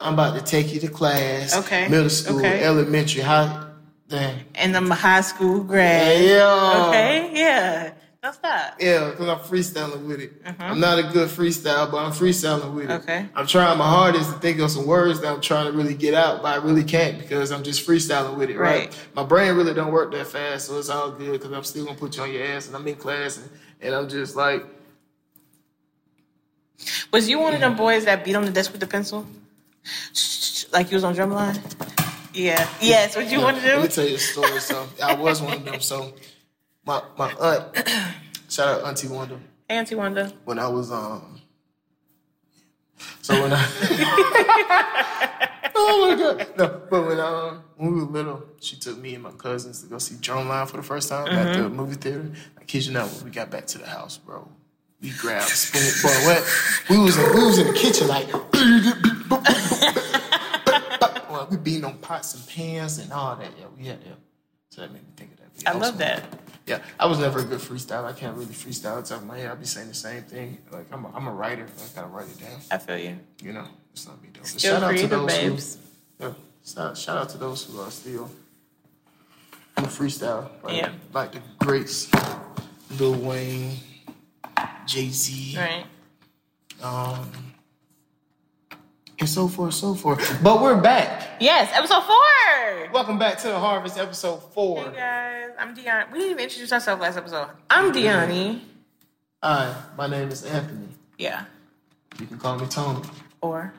I'm about to take you to class. Okay. Middle school, Okay. elementary, high. Damn. And I'm a high school grad. Yeah. Okay. Yeah. No stop. Yeah, because I'm freestyling with it. Uh-huh. I'm not a good freestyle, but I'm freestyling with it. Okay. I'm trying my hardest to think of some words that I'm trying to really get out, but I really can't because I'm just freestyling with it, right? Right. My brain really don't work that fast, so it's all good because I'm still gonna put you on your ass, and I'm in class, and, and I'm just like, Was you one of them boys that beat on the desk with the pencil? Like you was on drumline? Yeah. Yes. What you want to do? Let me tell you a story. So I was one of them. So my my aunt, shout out Auntie Wanda, Auntie Wanda. when I was um. So when I. oh my god! No, but when um when we were little, she took me and my cousins to go see Drumline for the first time at the movie theater. I kid you not, when we got back to the house, bro, we grabbed spoon. Boy, what? We was in, we was in the kitchen like. well, we beating on pots and pans and all that. Yeah, we had that. So that made me think of that. Yeah, I love one. that. Yeah, I was never a good freestyle. I can't really freestyle. It's out of my head. I'll be saying the same thing. Like I'm a, I'm a writer. I gotta write it down. I feel you. You know, it's not me though. Still creative, those babes. who, yeah, shout, shout out to those who are still who freestyle. Like, Yeah. like the greats, Lil Wayne, Jay Z, Right. um, and so forth, so forth. But we're back. Yes. Episode four. Welcome back to the Harvest episode four. Hey guys, I'm Dion. We didn't even introduce ourselves last episode. I'm Diani. Hi, my name is Anthony. Yeah. You can call me Tony, Or,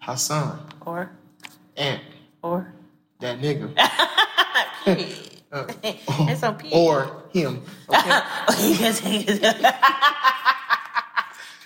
Hassan, or, Ant, or. that nigga. Uh, It's on P. or him. Okay?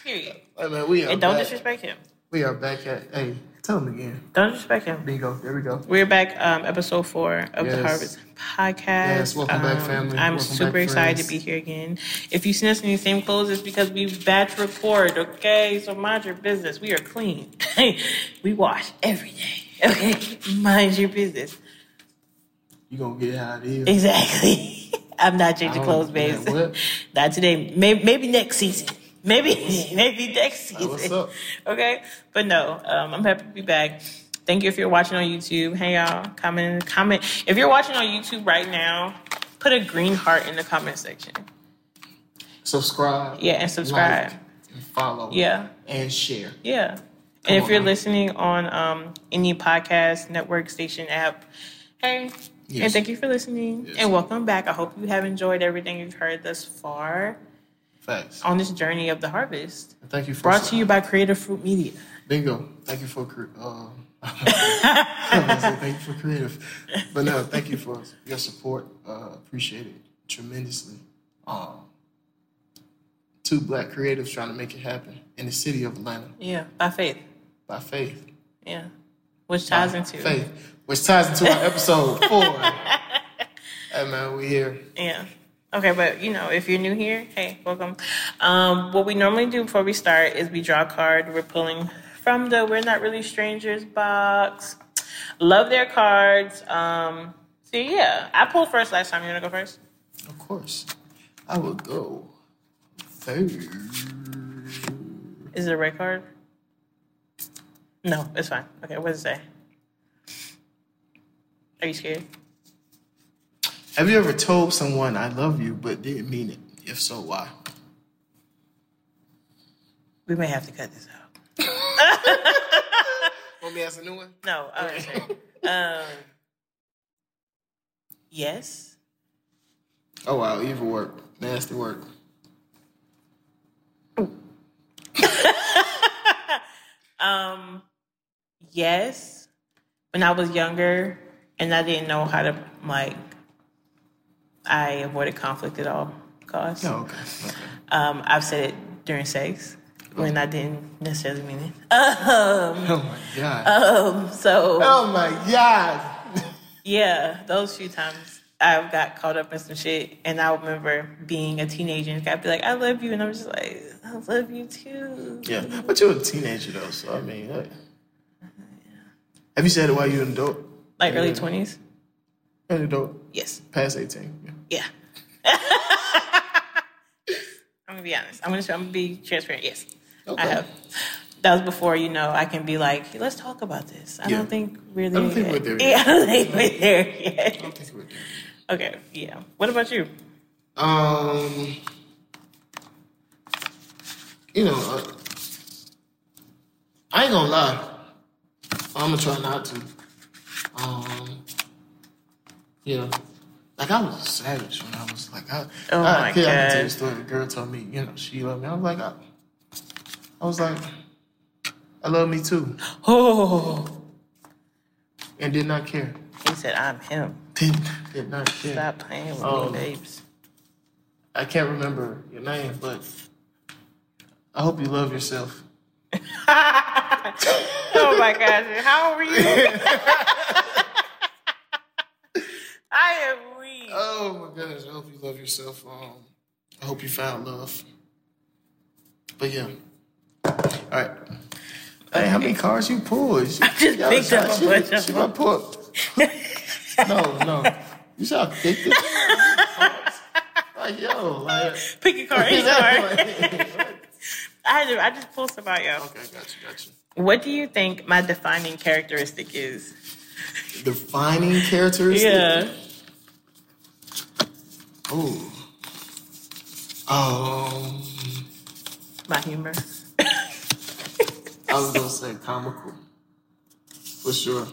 Period. Hey, man, we are And don't back. disrespect him. We are back at. Hey, tell them again. Don't disrespect him. Bingo. There we go. We're back, um, episode four of the Yes. Harvest podcast. Yes, welcome back, Um, family. I'm Welcome super back, excited friends. to be here again. If you see us in the same clothes, it's because we batch record, okay? So mind your business. We are clean. we wash every day, okay? Mind your business. You gonna get how it is. Exactly. I'm not changing clothes, man. Not today. Maybe, maybe next season. Maybe maybe next season. what's up? Okay, but no, um, I'm happy to be back. Thank you if you're watching on YouTube. Hey y'all, comment comment. If you're watching on YouTube right now, put a green heart in the comment section. Subscribe. Yeah, and subscribe. like, and follow. Yeah, And share. yeah. Come and if you're listening on um, any podcast network station app, hey. And thank you for listening Yes. and welcome back. I hope you have enjoyed everything you've heard thus far Facts. on this journey of the harvest. Thank you for Brought to you by Creative Fruit Media. Bingo. Thank you for uh, I was gonna say thank you for creative, but no, thank you for your support. Uh, appreciate it tremendously. Um, two black creatives trying to make it happen in the city of Atlanta Yeah, by faith. by faith. Yeah. Which ties By into faith, which ties into our episode four. hey man, we here. Yeah. Okay, but you know, if you're new here, hey, welcome. Um, what we normally do before we start is we draw a card. We're pulling from the We're Not Really Strangers box. Love their cards. Um, so yeah, I pulled first last time. You wanna go first? Of course, I will go first. Is it a red card? No, it's fine. Okay, what does it say? Are you scared? Have you ever told someone I love you but didn't mean it? If so, why? We may have to cut this out. Want me to ask a new one? No, I'm gonna. Um, yes. Oh wow, evil work, nasty work. Um, yes. When I was younger and I didn't know how to like, I avoided conflict at all costs. Oh, okay. okay. Um, I've said it during sex when I didn't necessarily mean it. Oh my god. Um, so oh my god. yeah, those few times I got caught up in some shit, and I remember being a teenager and I'd be like, "I love you," and I'm just like, "I love you too." yeah, but you're a teenager though, so I mean, like, have you said it while you're an adult? Like early twenties. An adult, Yes. past eighteen. Yeah. Yeah. I'm gonna be honest. I'm gonna I'm gonna be transparent. Yes, Okay. I have. that was before you know I can be like, let's talk about this. I Yeah. don't think we're I don't think yet. we're there Yeah. I don't think we're there I yet. don't think we're there. Okay, yeah. What about you? Um, you know, uh, I ain't gonna lie. I'm gonna try not to. Um, yeah, like I was a savage when I was like, I, Oh I, my I can tell you God. a story. The girl told me, you know, she loved me. I was like, I, I was like, I love me too, Oh, and did not care. he said I'm him. Did, did not care. Stop playing with Oh. me, um, babes. I can't remember your name, but I hope you love yourself. oh my gosh, how are you? I am weak. Oh my goodness, I hope you love yourself. Um, I hope you found love. But yeah. All right. Hey, how many cars you pulled? She, I just yo, picked up a bunch of them. might pull- no, no. You saw addicted. like yo, like. Pick a car, any car. okay, I just, I just pulled some out, y'all. got you, got you. What do you think my defining characteristic is? Defining characteristic. Yeah. Oh. Um, My humor. I was gonna say comical. For sure.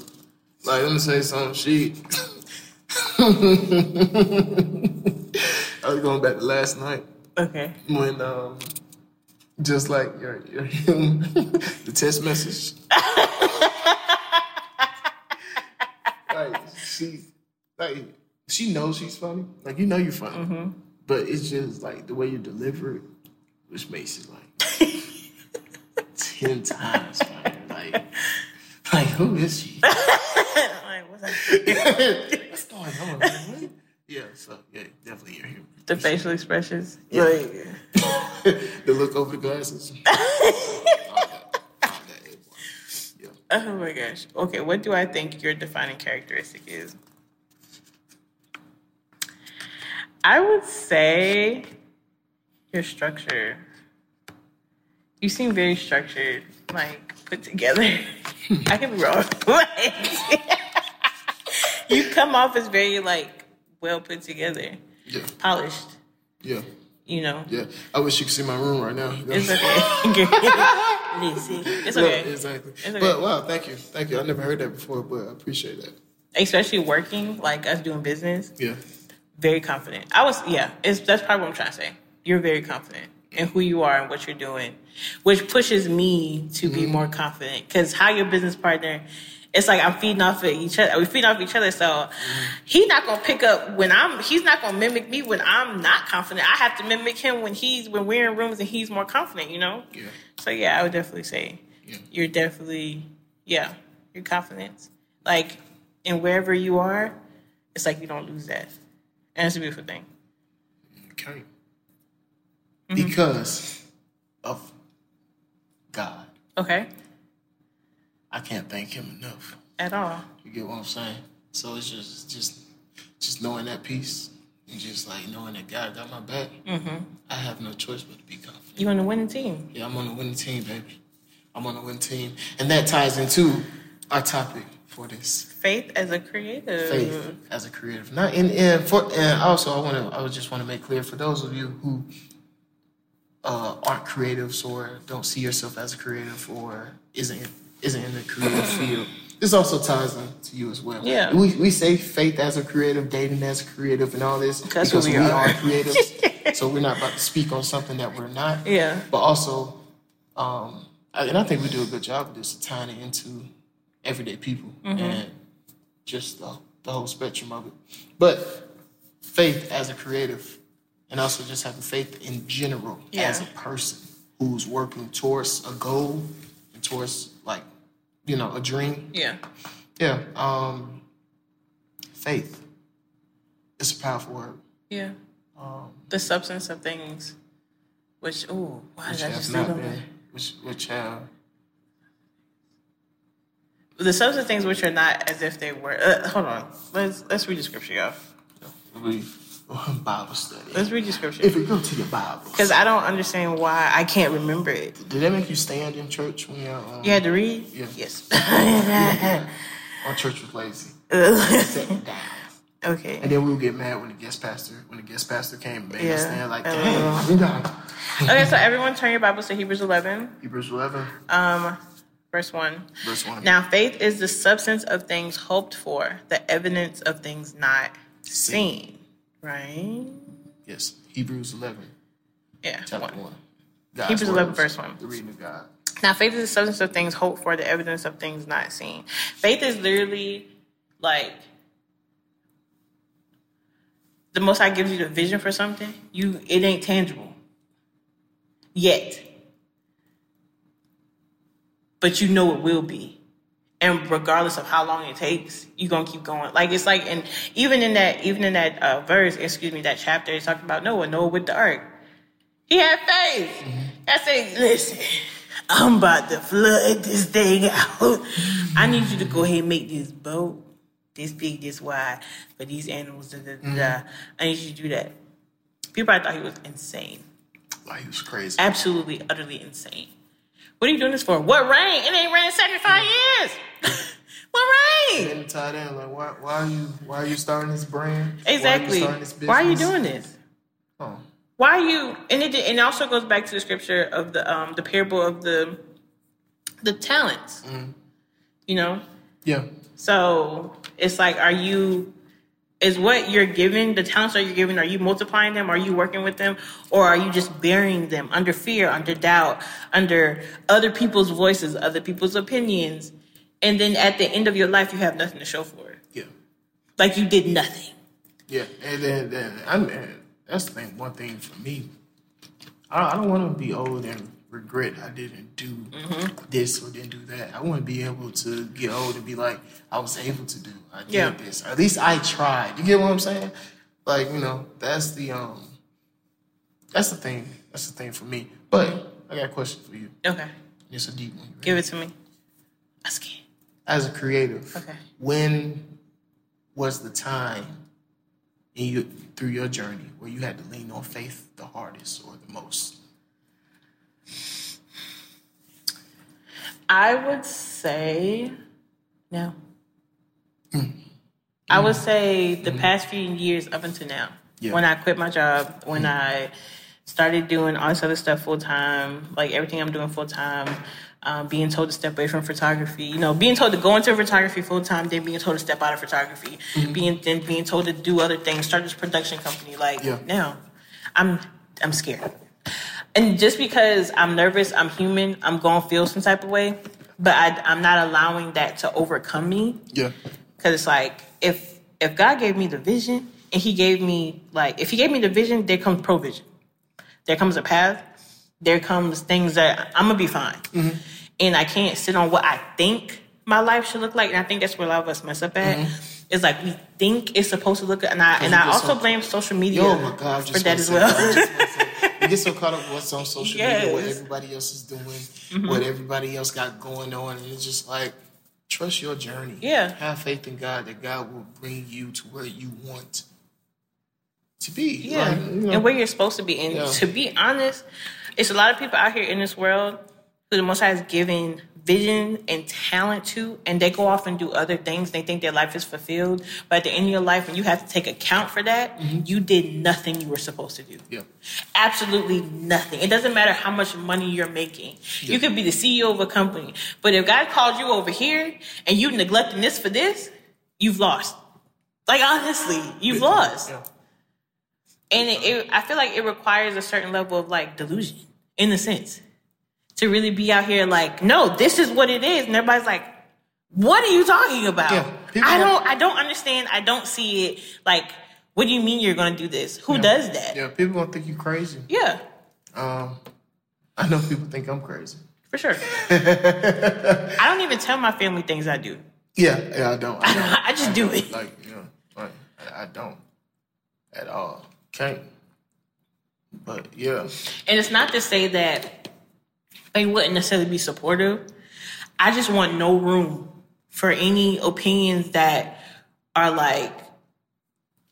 Like, let me say something. She. I was going back to last night Okay. when, um, just like your, your the text message. like, she, like, she knows she's funny. Like, you know you're funny. Mm-hmm. But it's just like the way you deliver it, which makes it like 10 times funnier. Like, like, who is she? Like, what's? What's going on? Yeah, so yeah, definitely your humor. the facial expressions. Like, the look over the glasses. All that, all that, yeah. Oh my gosh. Okay, what do I think your defining characteristic is? I would say your structure. You seem very structured, like put together. I can be wrong. Like, you come off as very like well put together, Yeah, polished. yeah, You know, yeah. I wish you could see my room right now. it's okay. It's okay. exactly. okay. But wow, thank you, thank you. I never heard that before, but I appreciate that. Especially working, like us doing business. Yeah, very confident. I was, yeah, it's, that's probably what I'm trying to say. You're very confident in who you are and what you're doing, which pushes me to be mm-hmm. more confident. Because how your business partner, it's like I'm feeding off of each other. We feed off each other, so he's not gonna pick up when I'm. He's not gonna mimic me when I'm not confident. I have to mimic him when he's when we're in rooms and he's more confident. You know. yeah, So yeah, I would definitely say Yeah. you're definitely yeah, your confidence. Like and wherever you are, it's like you don't lose that. And it's a beautiful thing. okay. Mm-hmm. Because of God, Okay. I can't thank Him enough. At all. You get what I'm saying? So it's just, just, just knowing that peace and just like knowing that God got my back. Mm-hmm. I have no choice but to be confident. You on the winning team. Yeah, I'm on the winning team, baby. I'm on the winning team, and that ties into our topic for this Faith as a creative. faith as a creative. Not and and for and also I want to I just want to make clear for those of you who uh, aren't creatives or don't see yourself as a creative or isn't isn't in the creative field. This also ties into you as well. Yeah. we we say faith as a creative, dating as a creative, and all this That's because we we are are. creatives. so we're not about to speak on something that we're not. Yeah. But also, um, I- and I think we do a good job of this tying it into everyday people Mm-hmm. and just the, the whole spectrum of it. But faith as a creative, and also just having faith in general as a person who's working towards a goal and towards like, you know, a dream. Yeah. Yeah. Um, faith. It's a powerful word. Yeah. Um, The substance of things. Which oh, why which did I just think of that? which which have The substance of things which are not as if they were. Uh, hold on. Let's let's read the scripture, y'all. we Bible study. Let's read the scripture. If you go to your Bible, Because I don't understand why I can't remember it. did that make you stand in church when you're um, You had to read? Yeah. Yes. or church was lazy? Down. okay. And then we would get mad when the guest pastor when the guest pastor came and made us Yeah. stand like, dang, Okay, so everyone turn your Bibles to Hebrews 11, Hebrews 11, um, verse 1. verse 1. Now, faith is the substance of things hoped for, the evidence of things not seen. Right? yes, Hebrews 11, Yeah. chapter one. 1. Hebrews 11, verse 1. The reading of God. Now, faith is the substance of things hoped for, the evidence of things not seen. Faith is literally like the Most I gives you the vision for something. You, it ain't tangible yet, but you know it will be. And regardless of how long it takes, you're gonna keep going. Like it's like, and even in that, even in that uh, verse, excuse me, that chapter, it's talking about Noah, Noah with the ark. He had faith. I say, listen, I'm about to flood this thing out. I need you to go ahead and make this boat this big, this wide for these animals. Da, da, da, da. I need you to do that. People probably thought he was insane. Like, he was crazy. Absolutely, utterly insane. What are you doing this for? What rain? It ain't rained 75 years. what rain? Getting tied in, like, why, why are you, why are you starting this brand? Exactly. Why are you, this Why are you doing this? Oh, Why are you? And it and it also goes back to the scripture of the um the parable of the the talents. You know, yeah, so it's like, are you? Is what you're giving the talents that you're giving? Are you multiplying them? Are you working with them, or are you just burying them under fear, under doubt, under other people's voices, other people's opinions, and then at the end of your life, you have nothing to show for it. yeah, Like you did nothing. yeah. And then, then I mean, that's the thing. One thing for me, I, I don't want to be old and regret I didn't do Mm-hmm. this or didn't do that. I want to be able to get old and be like, I was able to do. I did Yeah. this. Or at least I tried. You get what I'm saying? Like you know, that's the um, that's the thing. That's the thing for me. But I got a question for you. Okay, It's a deep one. give it to me. I'm scared. As a creative, Okay. when was the time in you through your journey where you had to lean on faith the hardest or the most? I would say no. Mm. I would say the past few years up until now. Yeah. When I quit my job, when mm. I started doing all this other stuff full time, like everything I'm doing full time, um, being told to step away from photography, you know, being told to go into photography full time, then being told to step out of photography, mm-hmm. being then being told to do other things, start this production company. Like Yeah. now, I'm I'm scared. And just because I'm nervous, I'm human, I'm going to feel some type of way, but I, I'm not allowing that to overcome me. Yeah. Because it's like, if if God gave me the vision and He gave me, like, if He gave me the vision, there comes provision. There comes a path. There comes things that I'm going to be fine. And I can't sit on what I think my life should look like. And I think that's where a lot of us mess up at. It's like we think it's supposed to look, and I and I also so- blame social media Yo, my God, for that as well. That. I was just gonna say, You get so caught up with what's on social media, what everybody else is doing, mm-hmm. what everybody else got going on, and it's just like trust your journey. Yeah. Have faith in God that God will bring you to where you want to be. Yeah, Like, you know, and where you're supposed to be. And Yeah. to be honest, it's a lot of people out here in this world who the Most High has given vision and talent to, and they go off and do other things. They think their life is fulfilled, but at the end of your life, when you have to take account for that, mm-hmm. you did nothing you were supposed to do. yeah. Absolutely nothing. It doesn't matter how much money you're making. You could be the CEO of a company, but if God called you over here and you neglecting this for this, you've lost. Like honestly, you've lost Yeah. and it, it, I feel like it requires a certain level of like delusion, in a sense, to really be out here like, no, this is what it is, and everybody's like, what are you talking about? Yeah, I don't, I don't understand. I don't see it. Like, what do you mean you're going to do this? Who does that? Yeah, people gonna think you're crazy. Yeah, Um, I know people think I'm crazy. for sure. I don't even tell my family things I do. Yeah, yeah, I don't. I don't. I just do it. like, you know, like, I, I don't at all. Can't. But yeah, And it's not to say that they wouldn't necessarily be supportive. I just want no room for any opinions that are like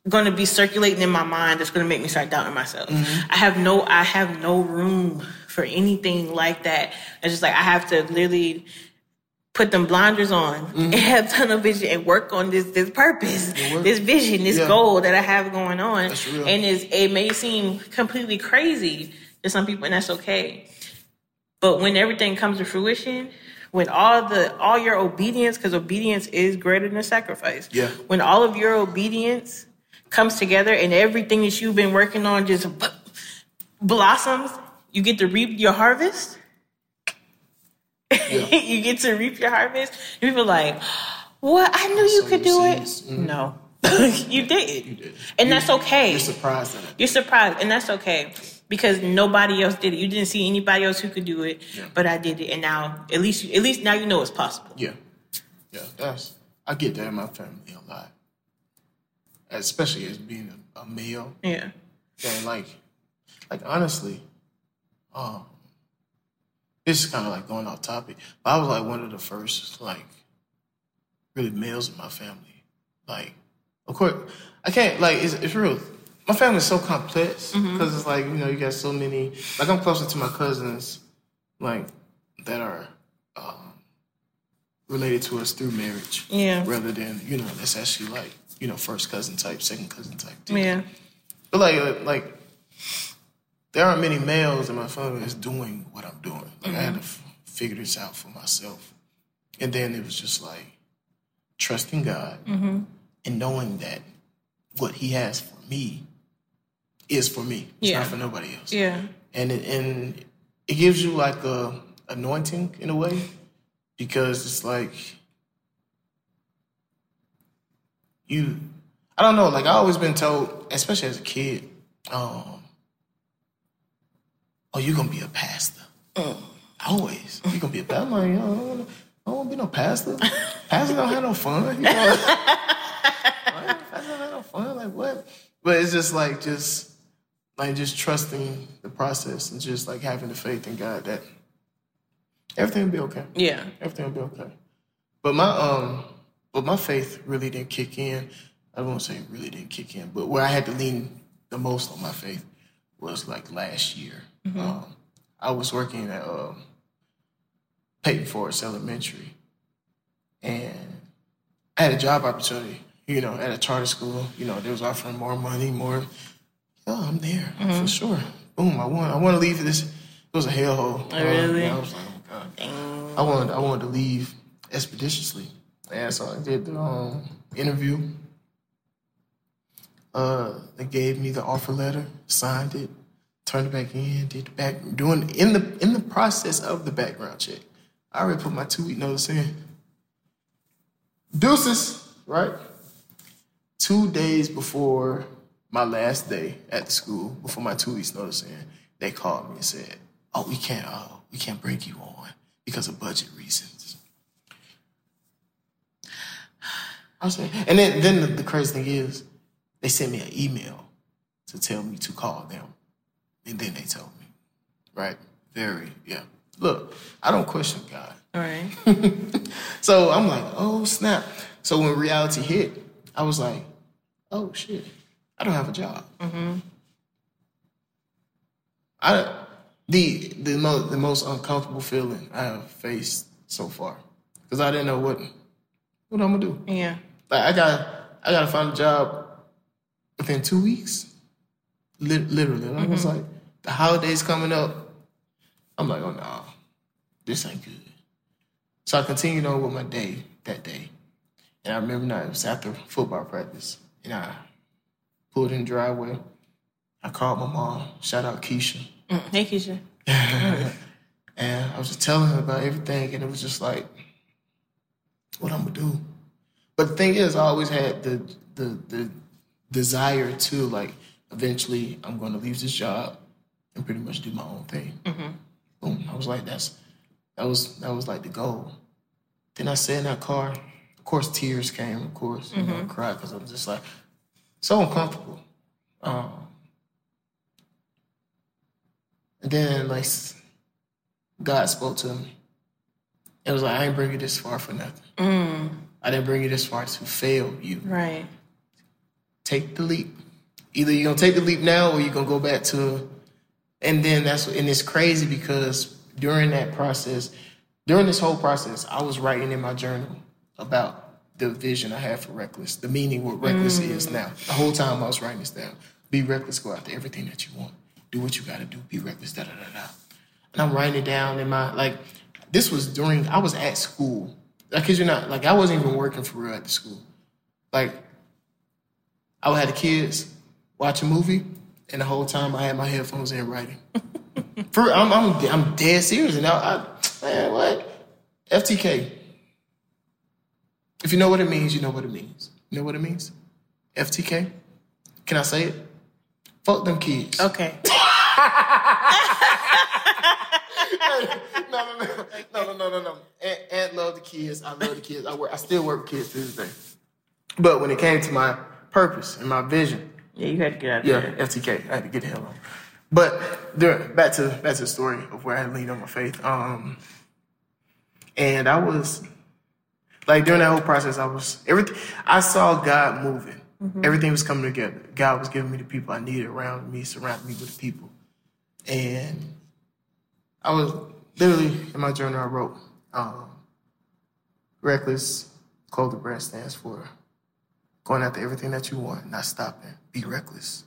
going to be circulating in my mind that's going to make me start doubting myself. Mm-hmm. I have no I have no room for anything like that. It's just like I have to literally put them blinders on Mm-hmm. and have tunnel vision and work on this this purpose, this vision, this Yeah. goal that I have going on. And it's, it may seem completely crazy to some people, and that's okay. But when everything comes to fruition, when all the all your obedience, because obedience is greater than sacrifice. Yeah. When all of your obedience comes together and everything that you've been working on just blossoms, you get to reap your harvest. Yeah. you get to reap your harvest. And people are like, what? I knew you could do it. Mhm. No, you did. You did. And that's okay. You're surprised at it. You're surprised, and that's okay because nobody else did it. You didn't see anybody else who could do it, Yeah. but I did it, and now at least at least now you know it's possible. Yeah, yeah. That's I get that in my family a lot, especially as being a, a male. Yeah, And like, like honestly, um, this is kind of like going off topic. But I was like one of the first like really males in my family. Like, of course, I can't like it's, it's real. My family's so complex mm-hmm. because it's like you know you got so many. Like I'm closer to my cousins, like that are um, related to us through marriage, Yeah. rather than you know that's actually like you know first cousin type, second cousin type. deal. yeah, But like, like, there aren't many males in my family that's doing what I'm doing. Like, I had to mm-hmm. f- figure this out for myself, and then it was just like trusting God mm-hmm. and knowing that what He has for me is for me. It's Yeah. not for nobody else. yeah, And it, and it gives you like a anointing in a way because it's like you I don't know, like I always been told, especially as a kid, um, oh, you're gonna be a pastor. Always. You're gonna be a pastor. I'm like, yo, I don't wanna, I don't wanna be no pastor. Pastor don't have no fun. You know? Pastor don't have no fun. Like what? But it's just like just like just trusting the process and just like having the faith in God that everything will be okay yeah, everything will be okay. But my um, but my faith really didn't kick in. I won't say really didn't kick in, but where I had to lean the most on my faith was like last year. Um, I was working at um, Peyton Forest Elementary, and I had a job opportunity. You know, at a charter school. You know, they was offering more money, more. Oh, I'm there for sure. Boom! I want. I want to leave this. It was a hellhole. Uh, really? I was like, oh god. I wanted I wanted to leave expeditiously. And so I did the um, interview. Uh, they gave me the offer letter, signed it, turned it back in, did the back doing in the in the process of the background check. I already put my two week notice in. Deuces, right? Two days before my last day at the school, before my two weeks notice in, they called me and said, "Oh, we can't, uh, we can't bring you on because of budget reasons." I said, and then then the, the crazy thing is, they sent me an email to tell me to call them, and then they told me, right? Very, yeah. Look, I don't question God. all right, So I'm like, oh snap. So when reality hit, I was like, oh shit, I don't have a job. Mm-hmm. I the the most the most uncomfortable feeling I have faced so far because I didn't know what what I'm gonna do. yeah, Like I got I gotta find a job within two weeks, Lit- literally. And I was like, the holidays coming up. I'm like, oh no, this ain't good. So I continued on with my day that day, and I remember now it was after football practice, and I pulled in the driveway. I called my mom. Shout out Keisha. Mm, hey Keisha, And I was just telling her about everything, and it was just like, what I'm gonna do. But the thing is, I always had the the the desire to like eventually I'm gonna leave this job and pretty much do my own thing. Boom. I was like, that's that was that was like the goal. Then I sat in that car. Of course, tears came. Of course, you know, I cried because I'm just like so uncomfortable. Um, and then like God spoke to me. It was like I ain't bring you this far for nothing. I didn't bring you this far to fail you, right, take the leap. Either you're gonna take the leap now or you're gonna go back to and then that's and it's crazy because during that process, during this whole process, I was writing in my journal about the vision I had for reckless, the meaning what reckless is mm. now. The whole time I was writing this down. Be reckless, go after everything that you want. Do what you gotta do, be reckless, da da da da. And I'm writing it down in my like this was during I was at school. I kid you not, like I wasn't even working for real at the school. Like I would have the kids watch a movie, and the whole time I had my headphones in writing. for I'm I'm I'm dead serious, and I, I man what FTK. If you know what it means, you know what it means. You know what it means? FTK. Can I say it? Fuck them kids. Okay. no, no, no, no, no, no, no, no. Ant, Ant love the kids. I love the kids. I work. I still work with kids to this day. But when it came to my purpose and my vision, Yeah, you had to get out of yeah, there. FTK. I had to get the hell on. But during, back to back to the story of where I leaned on my faith. Um, and I was like during that whole process, I was everything. I saw God moving. Everything was coming together. God was giving me the people I needed around me, surrounding me with the people. And I was literally in my journal. I wrote, um, "Reckless the brand stands for going after everything that you want, not stopping. Be reckless.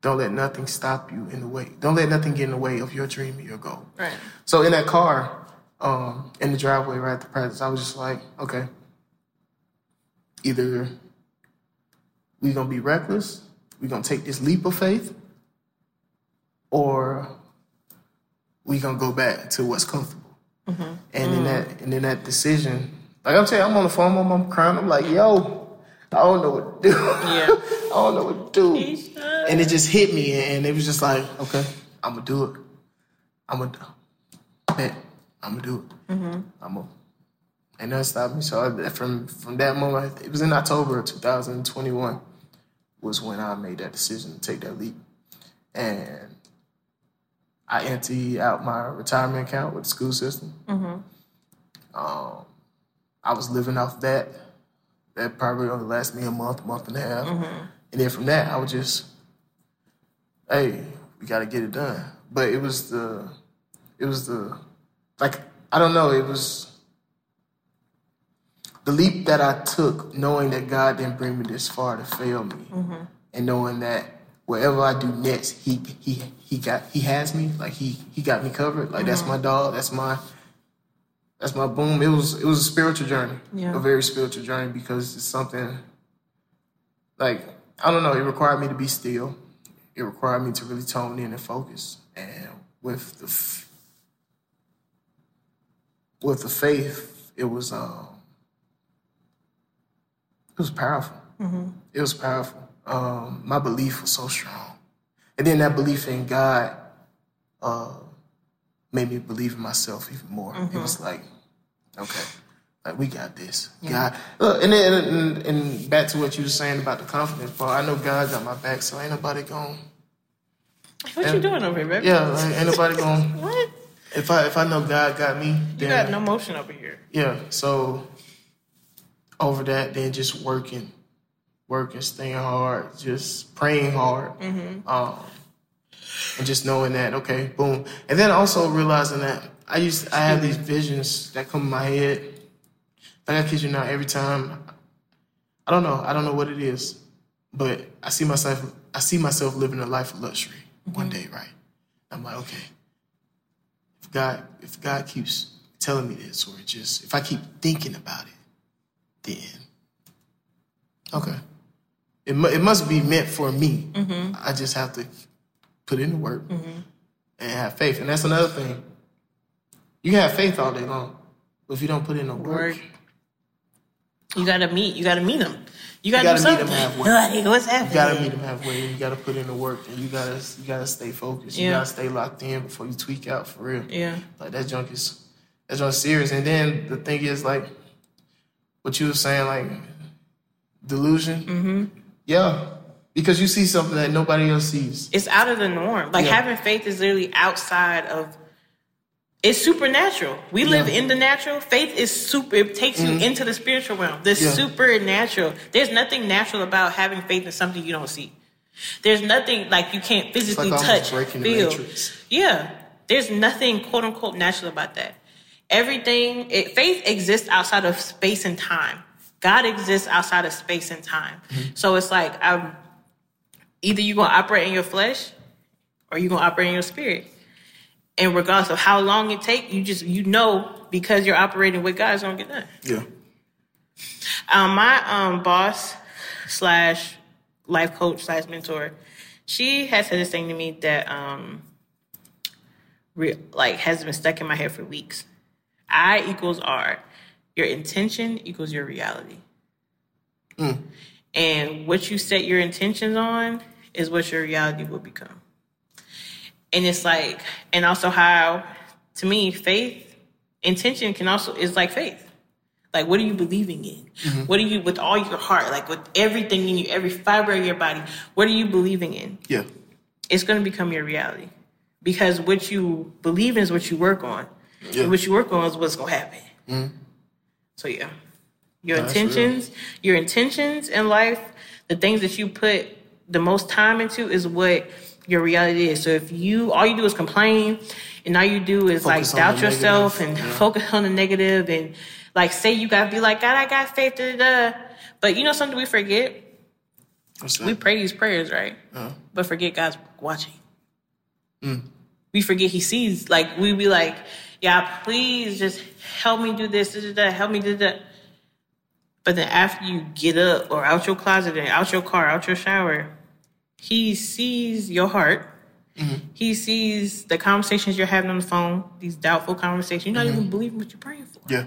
Don't let nothing stop you in the way. Don't let nothing get in the way of your dream or your goal. Right. So in that car, um, in the driveway right at the practice, I was just like, okay, either we gonna be reckless, we gonna take this leap of faith, or we gonna go back to what's comfortable. And in that and in that decision, like I'm saying, I'm on the phone, my mom crying. I'm like, yo, I don't know what to do. Yeah. I don't know what to do. Keisha. And it just hit me, and it was just like, okay, I'm gonna do it. I'm gonna bet. I'm gonna do it. I'm gonna. And that stopped me. So I, from from that moment, it was in October of 2021, was when I made that decision to take that leap, and I emptied out my retirement account with the school system. Mm-hmm. Um, I was living off that. That probably only lasted me a month, month and a half. Mm-hmm. And then from that, I was just, hey, we got to get it done. But it was the, it was the, like, I don't know, it was the leap that I took, knowing that God didn't bring me this far to fail me, mm-hmm. and knowing that wherever I do next, He He He got He has me, like He He got me covered. Like that's mm-hmm. my dog. That's my that's my boom. It was it was a spiritual journey, Yeah. a very spiritual journey because it's something like I don't know. It required me to be still. It required me to really tone in and focus. And with the with the faith, it was um, it was powerful. It was powerful. Um, my belief was so strong, and then that belief in God uh, made me believe in myself even more. It was like, okay, like we got this. God, look, and then and, and back to what you were saying about the confidence part. I know God got my back, so ain't nobody going. What you doing over here, baby? Yeah, like, ain't nobody going. What? If I if I know God got me, You then got no motion over here. yeah. So over that, then just working, working, staying hard, just praying hard, um, and just knowing that okay, boom. And then also realizing that I used I have these visions that come in my head. Like I kid you not, every time I don't know, I don't know what it is, but I see myself I see myself living a life of luxury one day, right? I'm like, okay, if God if God keeps telling me this, or just if I keep thinking about it, then okay, it mu- it must be meant for me. Mm-hmm. I just have to put in the work mm-hmm. and have faith, and that's another thing. You can have faith all day long, but if you don't put in the work, Work. You gotta meet. You gotta meet them. You gotta, gotta do meet something. 'em halfway. Like, what's you gotta meet them halfway. You gotta put in the work, and you gotta you gotta stay focused. You gotta stay locked in before you tweak out for real. Yeah. Like that junk is that junk serious. And then the thing is like what you were saying, like delusion. Mm-hmm. Yeah. Because you see something that nobody else sees. It's out of the norm. Like Yeah. having faith is literally outside of It's supernatural. We live Yeah. in the natural. Faith is super. It takes you into the spiritual realm. The Yeah. supernatural. There's nothing natural about having faith in something you don't see. There's nothing like you can't physically almost touch, breaking the feel. Yeah, there's nothing quote unquote natural about that. Everything, it, faith exists outside of space and time. God exists outside of space and time. Mm-hmm. So it's like um, either you're gonna operate in your flesh or you're gonna operate in your spirit. And regardless of how long it take, you just you know because you're operating with God, it's gonna get done. Yeah. Um, my um boss slash life coach slash mentor, she has said this thing to me that um re- like has been stuck in my head for weeks. I equals R. Your intention equals your reality. And what you set your intentions on is what your reality will become. And it's like, and also how, to me, faith, intention can also is like faith. Like, what are you believing in? What are you, with all your heart, like with everything in you, every fiber of your body, what are you believing in? Yeah. It's going to become your reality. Because what you believe in is what you work on. Yeah. And what you work on is what's going to happen. Hmm. So, yeah. Your That's intentions, your intentions in life, the things that you put the most time into is what your reality is. So if you all you do is complain and all you do is Focus like doubt yourself negative, and yeah. focus on the negative and like say you gotta be like God, I got faith, da, da, da. But you know something we forget? We pray these prayers, right? Uh, But forget God's watching. We forget He sees. Like we be like, yeah, please just help me do this, da, da, da, help me do that. But then after you get up or out your closet and out your car, out your shower, He sees your heart. Mm-hmm. He sees the conversations you're having on the phone, these doubtful conversations. You're not mm-hmm. even believing what you're praying for. yeah.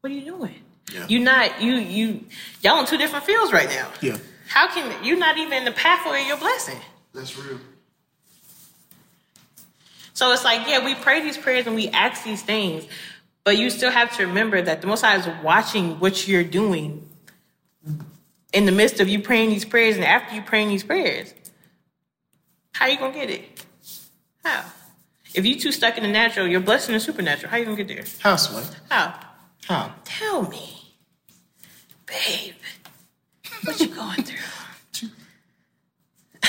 What are you doing? Yeah. You're not you you y'all in two different fields right now. Yeah. How can you're not even in the pathway of your blessing? That's real. So it's like, yeah, we pray these prayers and we ask these things, but you still have to remember that the Most High is watching what you're doing in the midst of you praying these prayers and after you praying these prayers. How you gonna get it? How? If you too stuck in the natural, your blessing is supernatural. How you gonna get there? How, Sway? How? How? Tell me, babe, what you going through?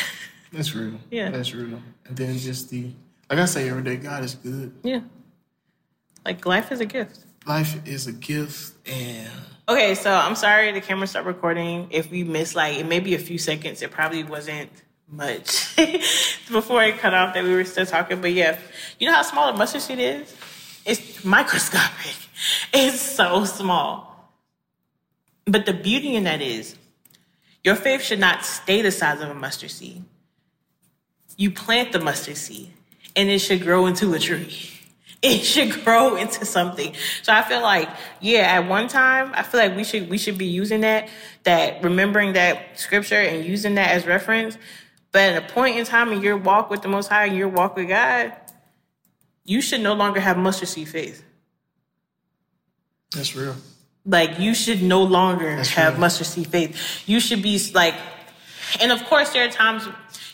That's real. Yeah. That's real. And then just the, like I say every day, God is good. Yeah, like life is a gift. Life is a gift, and Okay, so I'm sorry the camera stopped recording. If we missed like it may be a few seconds, it probably wasn't much before it cut off that we were still talking. But yeah, you know how small a mustard seed is? It's microscopic. It's so small. But the beauty in that is your faith should not stay the size of a mustard seed. You plant the mustard seed and it should grow into a tree. It should grow into something. So I feel like, yeah, at one time, I feel like we should we should be using that, that remembering that scripture and using that as reference. But at a point in time in your walk with the Most High and your walk with God, you should no longer have mustard seed faith. that's real. Like you should no longer That's have right. mustard seed faith. You should be like, and of course there are times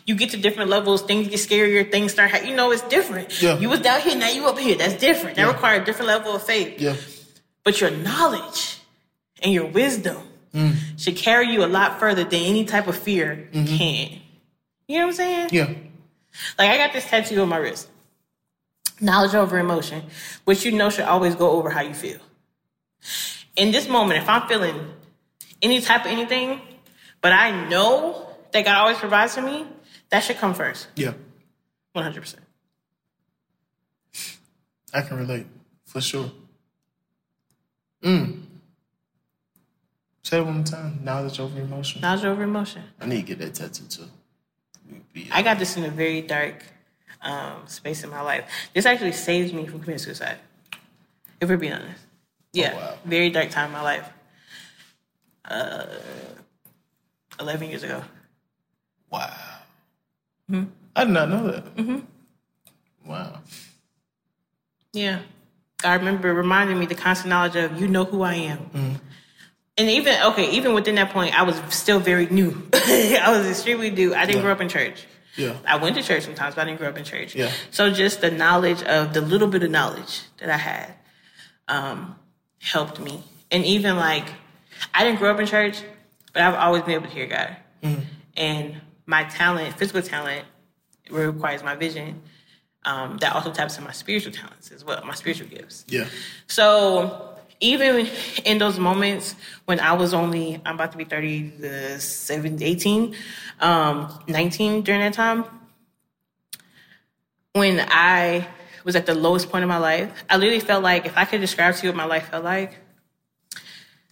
you get to different levels, things get scarier, things start, ha- you know, it's different. Yeah. You was down here, now you up here. That's different. That Yeah. requires a different level of faith. Yeah. But your knowledge and your wisdom Mm. should carry you a lot further than any type of fear can. You know what I'm saying? Mm-hmm. Yeah. Like I got this tattoo on my wrist. Knowledge over emotion, which you know should always go over how you feel. In this moment, if I'm feeling any type of anything, but I know that God always provides for me, that should come first. Yeah. 100%. I can relate for sure. Mm. Say it one more time. Knowledge over emotion. Knowledge over emotion. I need to get that tattoo too. Be- I got this in a very dark um, space in my life. This actually saved me from committing suicide, if we're being honest. Yeah, wow. very dark time in my life. Uh, 11 years ago. Wow. Hmm? I did not know that. Mm-hmm. Wow. Yeah. I remember reminding me the constant knowledge of you know who I am. And even okay, even within that point, I was still very new. I was extremely new. I didn't Yeah. grow up in church. Yeah. I went to church sometimes, but I didn't grow up in church. Yeah. So just the knowledge of the little bit of knowledge that I had um, helped me. And even like, I didn't grow up in church, but I've always been able to hear God. And my talent, physical talent, requires my vision. Um, that also taps into my spiritual talents as well, my spiritual gifts. Yeah. So even in those moments when I was only, I'm about to be 37, 18, um, 19 during that time, when I was at the lowest point of my life, I literally felt like if I could describe to you what my life felt like,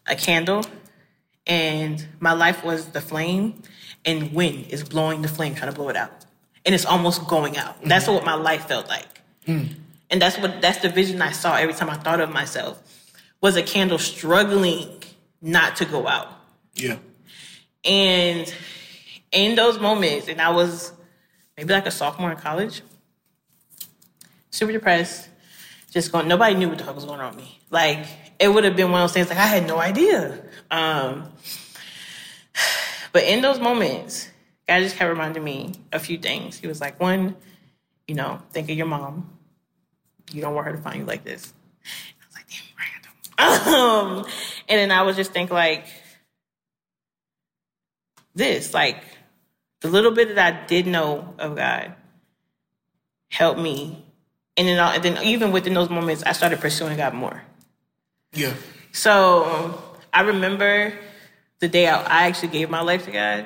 a candle, and my life was the flame, and wind is blowing the flame, trying to blow it out. And it's almost going out. That's what my life felt like. And that's what that's the vision I saw every time I thought of myself was a candle struggling not to go out. Yeah. And in those moments, and I was maybe like a sophomore in college, super depressed, just going, nobody knew what the fuck was going on with me. Like, it would have been one of those things like I had no idea. Um, but in those moments, God just kept reminding me a few things. He was like, one, you know, think of your mom. You don't want her to find you like this. I was like, damn, right, Um, and then I was just think like, this, like the little bit that I did know of God helped me. And then, and then even within those moments, I started pursuing God more. Yeah. So I remember the day I, I actually gave my life to God,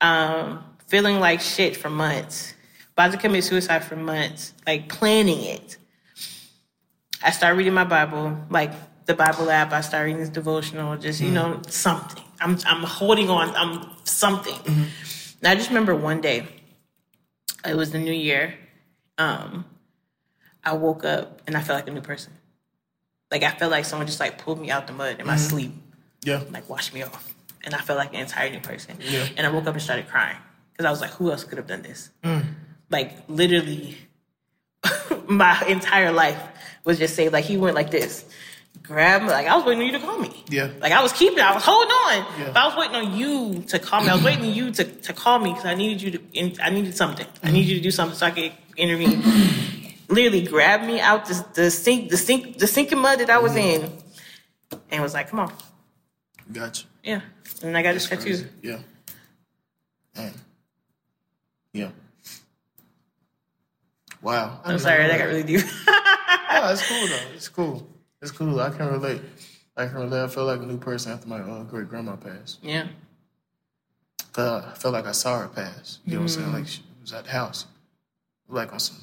um, feeling like shit for months, about to commit suicide for months, like planning it. I started reading my Bible, like the Bible app. I started reading this devotional, just you know something. I'm I'm holding on. I'm something. And I just remember one day, it was the new year. Um, I woke up and I felt like a new person. Like I felt like someone just like pulled me out the mud in my sleep, Yeah. like washed me off, and I felt like an entire new person. Yeah. And I woke up and started crying because I was like, who else could have done this? Mm. Like literally, my entire life was just saved. Like he went like this, grab me. Like I was waiting on you to call me. Yeah. Like I was keeping, I was holding on. Yeah. But I was waiting on you to call me. I was waiting on you to, to call me because I needed you to. I needed something. I needed you to do something so I could intervene. Literally grabbed me out the, the sink, the sink, the sinking mud that I was mm. in, and was like, "Come on, Gotcha. yeah." And I got this tattoo. Crazy. Yeah. Man. Yeah. Wow. I'm sorry, that got really deep. Oh, it's cool though. It's cool. It's cool. I can relate. I can relate. I feel like a new person after my uh, great grandma passed. yeah, Cause I felt like I saw her pass. You know what I'm Mm. saying? Like she was at the house, like on some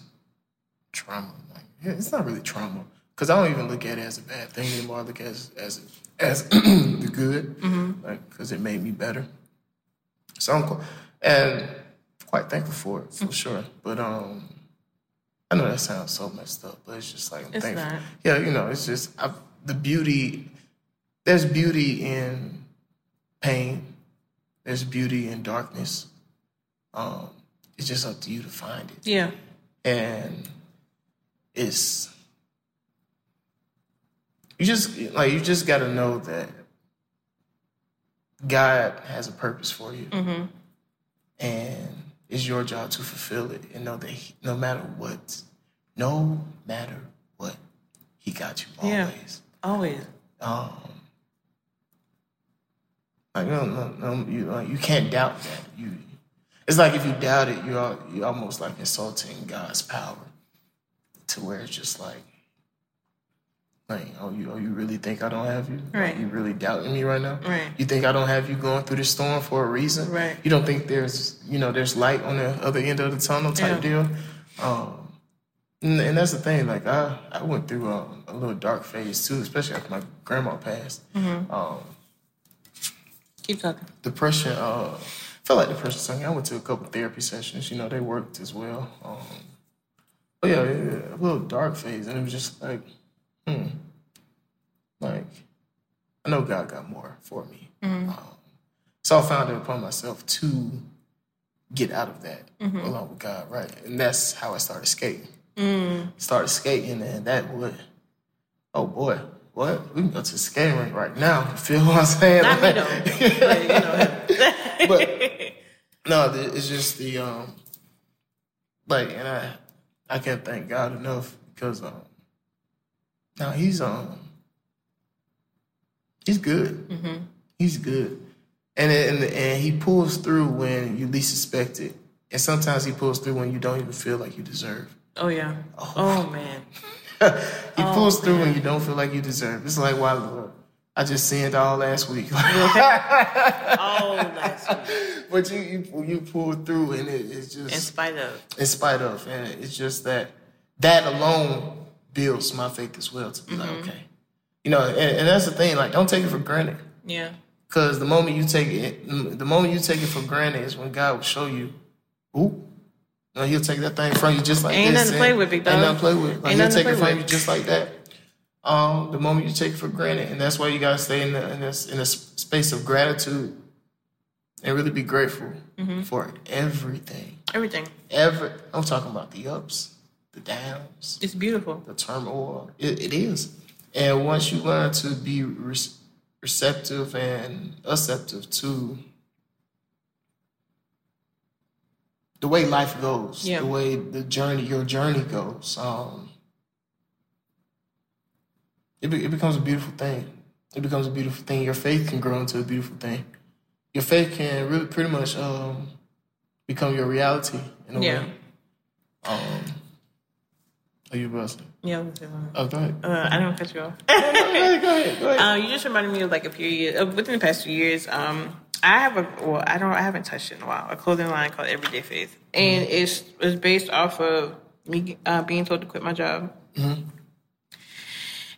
trauma. Like yeah, it's not really trauma. Cause I don't even look at it as a bad thing anymore. I look at it as as, as the good, Mm-hmm. like because it made me better. So I'm and quite thankful for it for sure. But um, I know that sounds so messed up, but it's just like I'm It's thankful. not. Yeah, you know, it's just I, the beauty. There's beauty in pain. There's beauty in darkness. Um, it's just up to you to find it, yeah, and it's you just like you just got to know that God has a purpose for you, and it's your job to fulfill it, and know that he, no matter what, no matter what, He got you Yeah. always. always. Um, like no, no, no, you like, you can't doubt that. You, it's like if you doubt it, you're you're almost like insulting God's power, to where it's just like, like oh you oh you really think I don't have you? Like, Right. you really doubting me right now? Right. You think I don't have you going through this storm for a reason? Right. You don't think there's you know there's light on the other end of the tunnel type Yeah. deal? Um, and, and that's the thing. Like I, I went through um, a little dark phase too, especially after my grandma passed. Um, Keep talking. depression. Uh, felt like depression. Something. I went to a couple therapy sessions. You know, they worked as well. Um, but yeah, yeah, yeah, a little dark phase, and it was just like, hmm, like I know God got more for me. Um, so I found it upon myself to get out of that along with God, right? And that's how I started skating. Started skating, and that would, oh boy, what? We can go to the skating rink right now. You feel what I'm saying? Not me Like- though. but, you know, but no, it's just the um, like, and I, I can't thank God enough because um, now he's um, he's good. Mm-hmm. He's good, and and and he pulls through when you least expect it, and sometimes he pulls through when you don't even feel like you deserve. Oh yeah. Oh, man. he pulls through when you don't feel like you deserve. It's like why Lord, I just sinned all last week. Oh, last week. but you you you pulled through, and it, it's just In spite of. in spite of, and it's just that that alone builds my faith as well to be like, okay, you know, and, and that's the thing. Like, don't take it for granted, Yeah. because the moment you take it, the moment you take it for granted is when God will show you, ooh. No, he'll take that thing from you just like Ain't this. nothing to play and- with, big Ain't nothing to play with. Like, Ain't he'll take it from with. you just like that. Um, the moment you take it for granted, and that's why you gotta stay in the, in this in a space of gratitude and really be grateful Mm-hmm. for everything. Everything. Every I'm talking about the ups, the downs, It's beautiful. the turmoil. It, it is, and once you learn to be re- receptive and acceptive to the way life goes, Yeah. the way the journey, your journey goes, um, it, be, it becomes a beautiful thing. It becomes a beautiful thing. Your faith can grow into a beautiful thing. Your faith can really pretty much um, become your reality in a Yeah. way. Um, are you say? Yeah. I'm it. Oh, go ahead. Uh, I don't cut you off. go ahead, go ahead, go ahead. Um, you just reminded me of like a period uh, within the past few years. Um, I have a well, I don't, I haven't touched it in a while. A clothing line called Everyday Faith, and it's it's based off of me uh, being told to quit my job,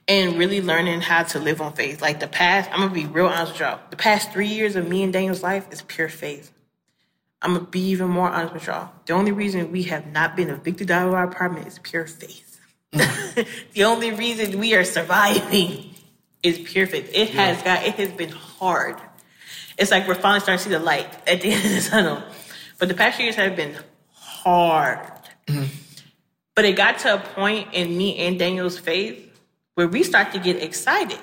and really learning how to live on faith. Like the past, I'm gonna be real honest with y'all. The past three years of me and Daniel's life is pure faith. I'm gonna be even more honest with y'all. The only reason we have not been evicted out of our apartment is pure faith. the only reason we are surviving is pure faith. It has got it has been hard. It's like we're finally starting to see the light at the end of the tunnel. But the past few years have been hard. But it got to a point in me and Daniel's faith where we start to get excited.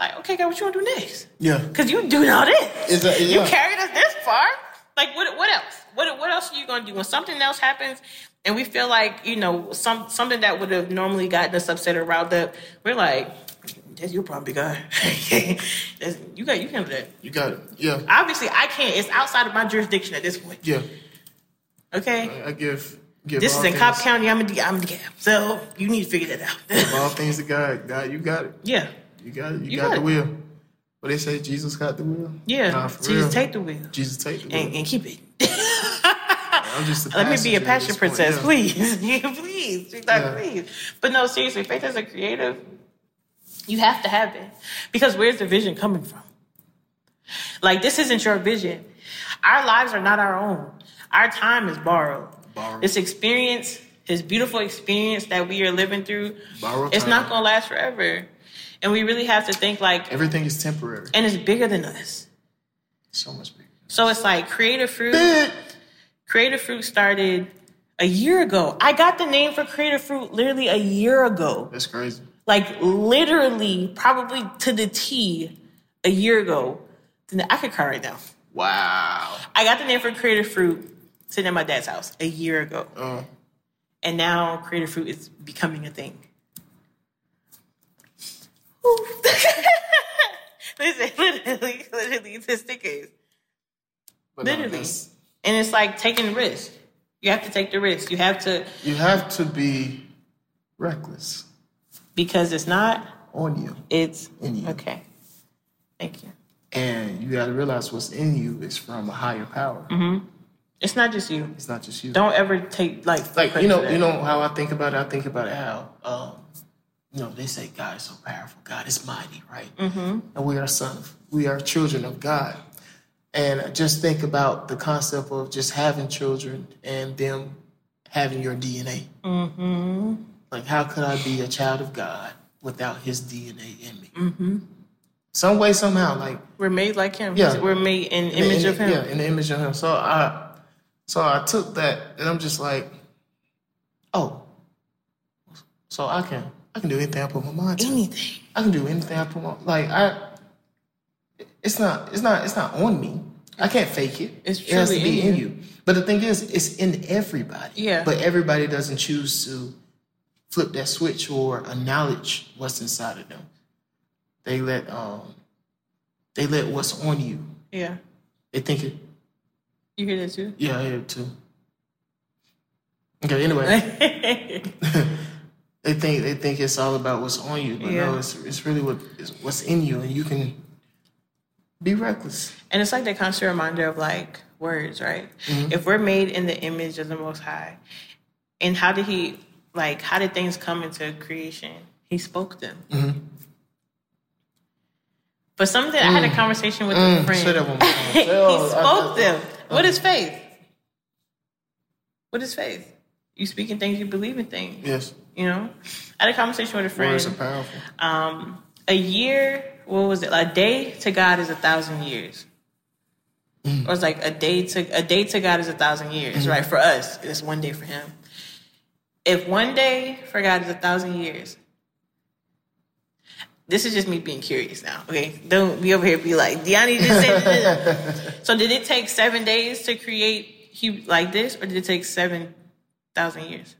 Like, okay, God, what you want to do next? yeah. Because you doing all this. Is that- You carried us this far. Like, what, what else? What, what else are you going to do? When something else happens and we feel like, you know, some something that would have normally gotten us upset or riled up, we're like, that's your problem, big guy. You got, you can do that. You got it. Yeah. Obviously, I can't. It's outside of my jurisdiction at this point. Yeah. Okay? I give give This is in Cobb County. I'm in, D- I'm in DeKalb. So you need to figure that out. all things to God. God, you got it. yeah. You got it. You, You got, got the it. wheel. What they say, Jesus got the wheel. Yeah. Nah, Jesus, real. take the wheel Jesus take the wheel. and, and keep it. I'm just a Let me be a passion point, princess, yeah. please. Yeah, please. Like, Yeah. please. But no, seriously, faith as a creative, you have to have it. Because where's the vision coming from? Like, this isn't your vision. Our lives are not our own. Our time is borrowed. Borrowed. This experience, this beautiful experience that we are living through, Borrowed it's time. not going to last forever. And we really have to think like, Everything is temporary. and it's bigger than us. So much bigger. So it's like creative fruit. Creative Fruit started a year ago. I got the name for Creative Fruit literally a year ago. That's crazy. Like literally, probably to the T, a year ago. Then I could cry right now. Wow. I got the name for Creative Fruit sitting at my dad's house a year ago, Uh, and now Creative Fruit is becoming a thing. Whew. Listen, literally, literally, the stickers. but Literally. that's- And it's like taking risk. You have to take the risk. You have to you have to be reckless because it's not. on you, It's In you. okay. Thank you. and you got to realize what's in you is from a higher power. Mm-hmm. It's not just you. It's not just you. Don't ever take like like you know, you know how I think about it. I think about it how um, you know they say God is so powerful. God is mighty, right? Mm-hmm. And we are sons. Of, we are children of God. And just think about the concept of just having children and them having your DNA. Mm-hmm. Like, how could I be a child of God without His DNA in me? Mm-hmm. Some way, somehow, like We're made like him. Yeah. We're made in in the image im- of him. Yeah, in the image of him. So I, so I took that, and I'm just like, oh, so I can, I can do anything I put my mind to. Anything. I can do anything I put my like I. It's not, it's not, it's not on me. I can't fake it. It's it has to truly be in in you. you. But the thing is, it's in everybody. Yeah. But everybody doesn't choose to flip that switch or acknowledge what's inside of them. They let um they let what's on you. Yeah. They think it You hear that too? yeah, I hear it too. Okay, anyway. they think they think it's all about what's on you, but Yeah. no, it's it's really what is what's in you and you can be reckless. And it's like that constant reminder of like words, right? Mm-hmm. If we're made in the image of the Most High, and how did He like? How did things come into creation? He spoke them. Mm-hmm. But something I had a conversation with a Mm, friend. say that one more time. he Oh, spoke them. What is um, faith? What is faith? You speak in things, you believe in things. Yes. You know, I had a conversation with a friend. Words are powerful. Um, a year, what was it? A day to God is a thousand years. Mm. Or it's like a day to a day to God is a thousand years, mm-hmm. right? For us, it's one day for Him. If one day for God is a thousand years, this is just me being curious now. Okay, don't be over here be like Diani just said. this. so did it take seven days to create he like this, or did it take seven thousand years?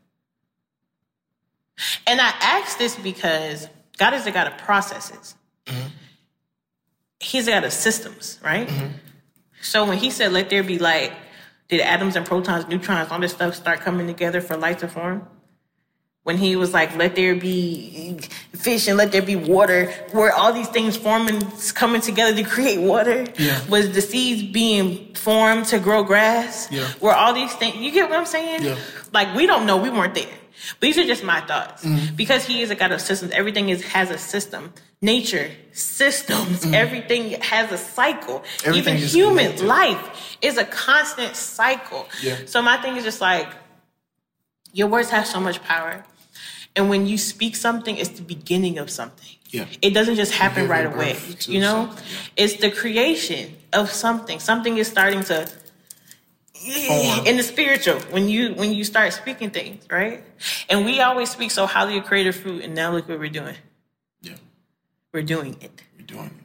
And I ask this because God is the God of processes. Mm-hmm. He's the God of systems, right? Mm-hmm. So when he said, let there be light, did atoms and protons, neutrons, all this stuff start coming together for light to form? When he was like, let there be fish and let there be water, where all these things forming, coming together to create water? Yeah. Was the seeds being formed to grow grass? Yeah. Were all these things, you get what I'm saying? Yeah. Like, we don't know, we weren't there. But these are just my thoughts. Mm-hmm. Because he is a God of systems, everything is has a system. Nature, systems, everything has a cycle. Mm-hmm. Everything Even human connected. life is a constant cycle. Yeah. So my thing is just like, your words have so much power. And when you speak something, it's the beginning of something. Yeah. It doesn't just happen right away. You know? yeah. It's the creation of something. Something is starting to Form. in the spiritual when you when you start speaking things, right? And we always speak so highly of creative fruit, and now look what we're doing. Yeah. We're doing it. We're doing it.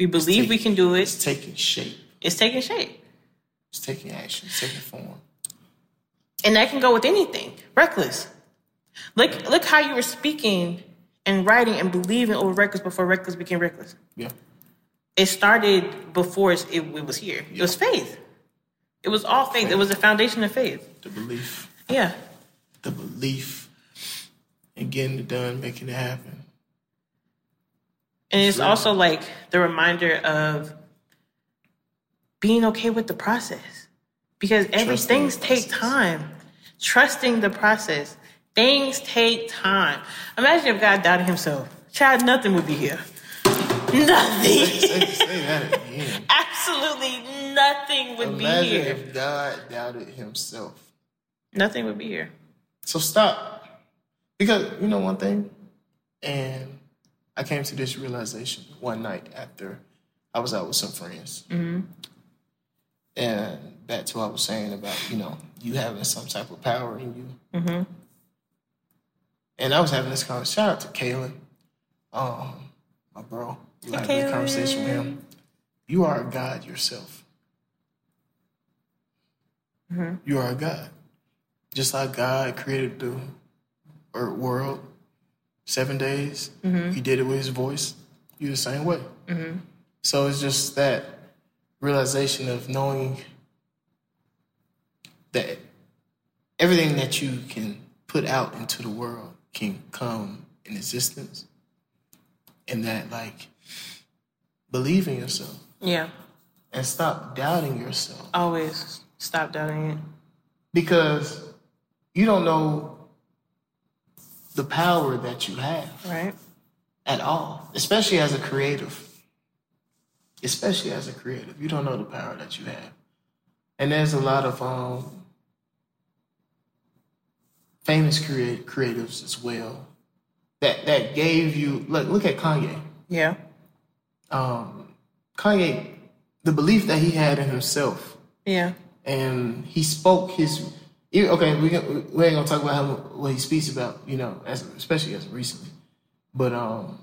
We believe we can do it. It's taking shape. It's taking shape. It's taking action. It's taking form. And that can go with anything. Reckless. Look look how you were speaking and writing and believing over reckless before reckless became reckless. Yeah. It started before it, it was here. It was faith. It was all faith. It was the foundation of faith. The belief. Yeah. The belief and getting it done, making it happen. And it's also like the reminder of being okay with the process. Because every Trusting things take time. Trusting the process. Things take time. Imagine if God doubted himself. Child, nothing would be here. Nothing. Say, say that again. Absolutely nothing would be Imagine here. if God doubted himself. Nothing would be here. So stop. Because you know one thing? And I came to this realization one night after I was out with some friends. Mm-hmm. And back to what I was saying about, you know, you having some type of power in you. Mm-hmm. And I was having this conversation. Shout out to Kalen, um, my bro. You Hey, had a conversation with him. You are a God yourself. Mm-hmm. You are a God. Just like God created the earth world seven days, mm-hmm. He did it with His voice. You the same way. Mm-hmm. So it's just that realization of knowing that everything that you can put out into the world can come in existence, and that like believe in yourself Yeah. and stop doubting yourself Always stop doubting it. because you don't know the power that you have Right? at all, especially as a creative. Especially as a creative, you don't know the power that you have, and there's a lot of um, famous create creatives as well that that gave you. Look, look at Kanye. Yeah. Um, Kanye, the belief that he had in himself Yeah. and he spoke his. Okay, we we ain't gonna talk about how what he speaks about, you know, as especially as recently, but um,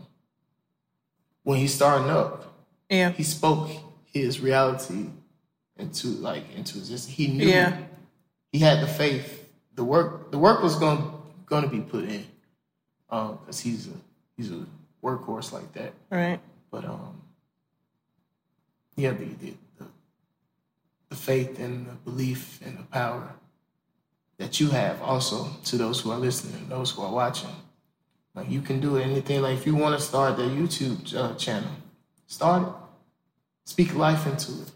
when he's starting up, Yeah. he spoke his reality into like into existence. He knew Yeah. he had the faith. The work the work was going going to be put in. Um, because he's a he's a workhorse like that. Right. But um, yeah, the the, the the faith and the belief and the power that you have also to those who are listening and those who are watching. Like you can do anything. Like if you want to start the YouTube uh, channel, start it. Speak life into it.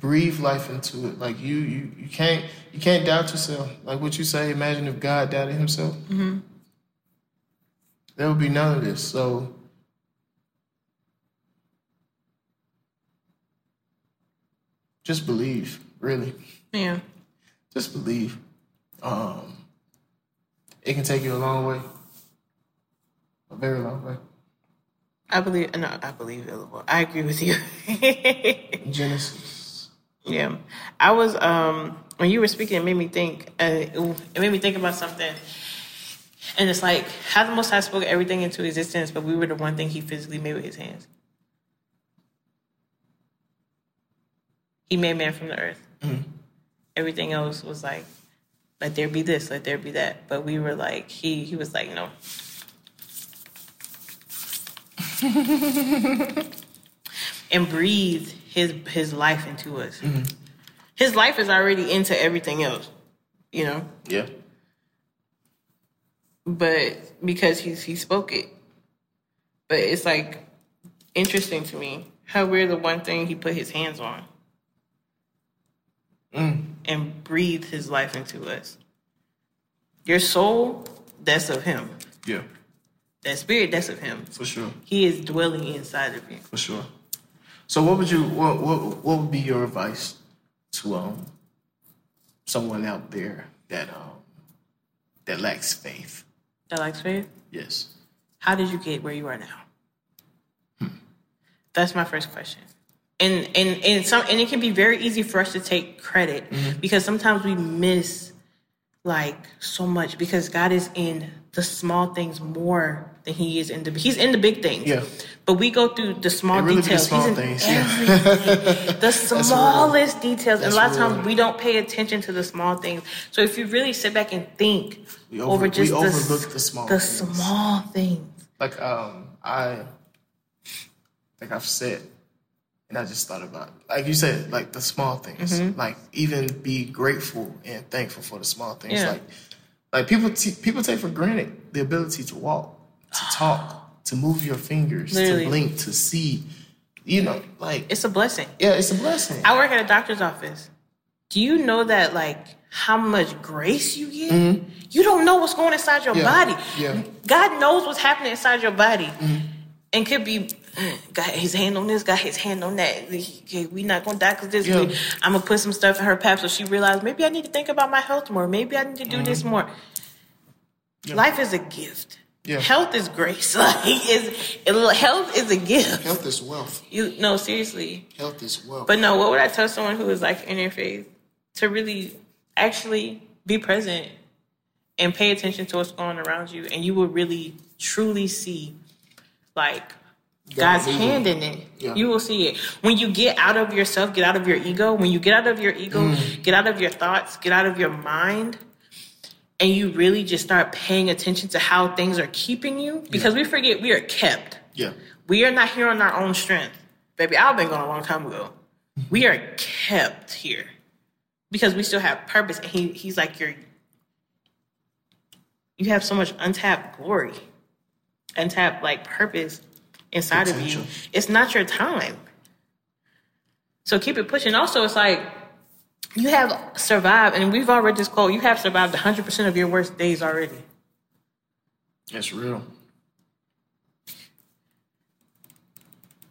Breathe life into it. Like you, you, you can't, you can't doubt yourself. Like what you say. Imagine if God doubted Himself. There would be none of this. So just believe, really. Yeah. Just believe. Um, it can take you a long way, a very long way. I believe. No, I believe. I agree with you. Genesis. Yeah. I was um when you were speaking, it made me think. Uh, it made me think about something. And it's like how the Most High spoke everything into existence, but we were the one thing He physically made with His hands. He made man from the earth. Everything else was like, let there be this, let there be that. But we were like, He He was like, no. and breathe His His life into us. Mm-hmm. His life is already into everything else, you know. Yeah. but because he's he spoke it. But it's like interesting to me how we're the one thing he put his hands on mm. and breathed his life into us. Your soul, that's of him. Yeah. That spirit, that's of him. For sure. He is dwelling inside of you. For sure. So, what would you what what what would be your advice to um someone out there that um that lacks faith? That lacks faith. Yes. How did you get where you are now? That's my first question. And and and some and it can be very easy for us to take credit because sometimes we miss like so much because God is in the small things more than he is in the he's in the big things. Yeah. But we go through the small It really be the details. small he's in things, yeah. the smallest details. And a lot of times we don't pay attention to the small things. So if you really sit back and think We over, over- we just the, overlook the small the things. small things. Like um I like I've said and I just thought about like you said, like the small things. Like even be grateful and thankful for the small things. Yeah. Like like people t- people take for granted the ability to walk, to talk, to move your fingers, Literally. to blink, to see. You know, like It's a blessing. yeah, it's a blessing. I work at a doctor's office. Do you know that like how much grace you get? You don't know what's going inside your Mm-hmm. Yeah, body. yeah. God knows what's happening inside your body. And could be "Mm, got his hand on this, got his hand on that. Okay, we not gonna die because this. Yeah. I'm gonna put some stuff in her pap so she realized maybe I need to think about my health more. Maybe I need to do Mm-hmm. this more. Life is a gift. Yeah. Health is grace. Like is health is a gift. Health is wealth. You no seriously. Health is wealth. But no, what would I tell someone who is like in their faith to really actually be present and pay attention to what's going on around you, and you will really truly see like God's hand in it. Yeah. You will see it when you get out of yourself, get out of your ego. When you get out of your ego, Mm. get out of your thoughts, get out of your mind. And you really just start paying attention to how things are keeping you because we forget we are kept. yeah. We are not here on our own strength. Baby, I've been gone a long time ago. We are kept here because we still have purpose. And he, he's like, you're, you have so much untapped glory, untapped like purpose inside of you. It's not your time. So keep it pushing. Also, it's like you have survived, and we've all read this quote, you have survived 100% of your worst days already. That's real.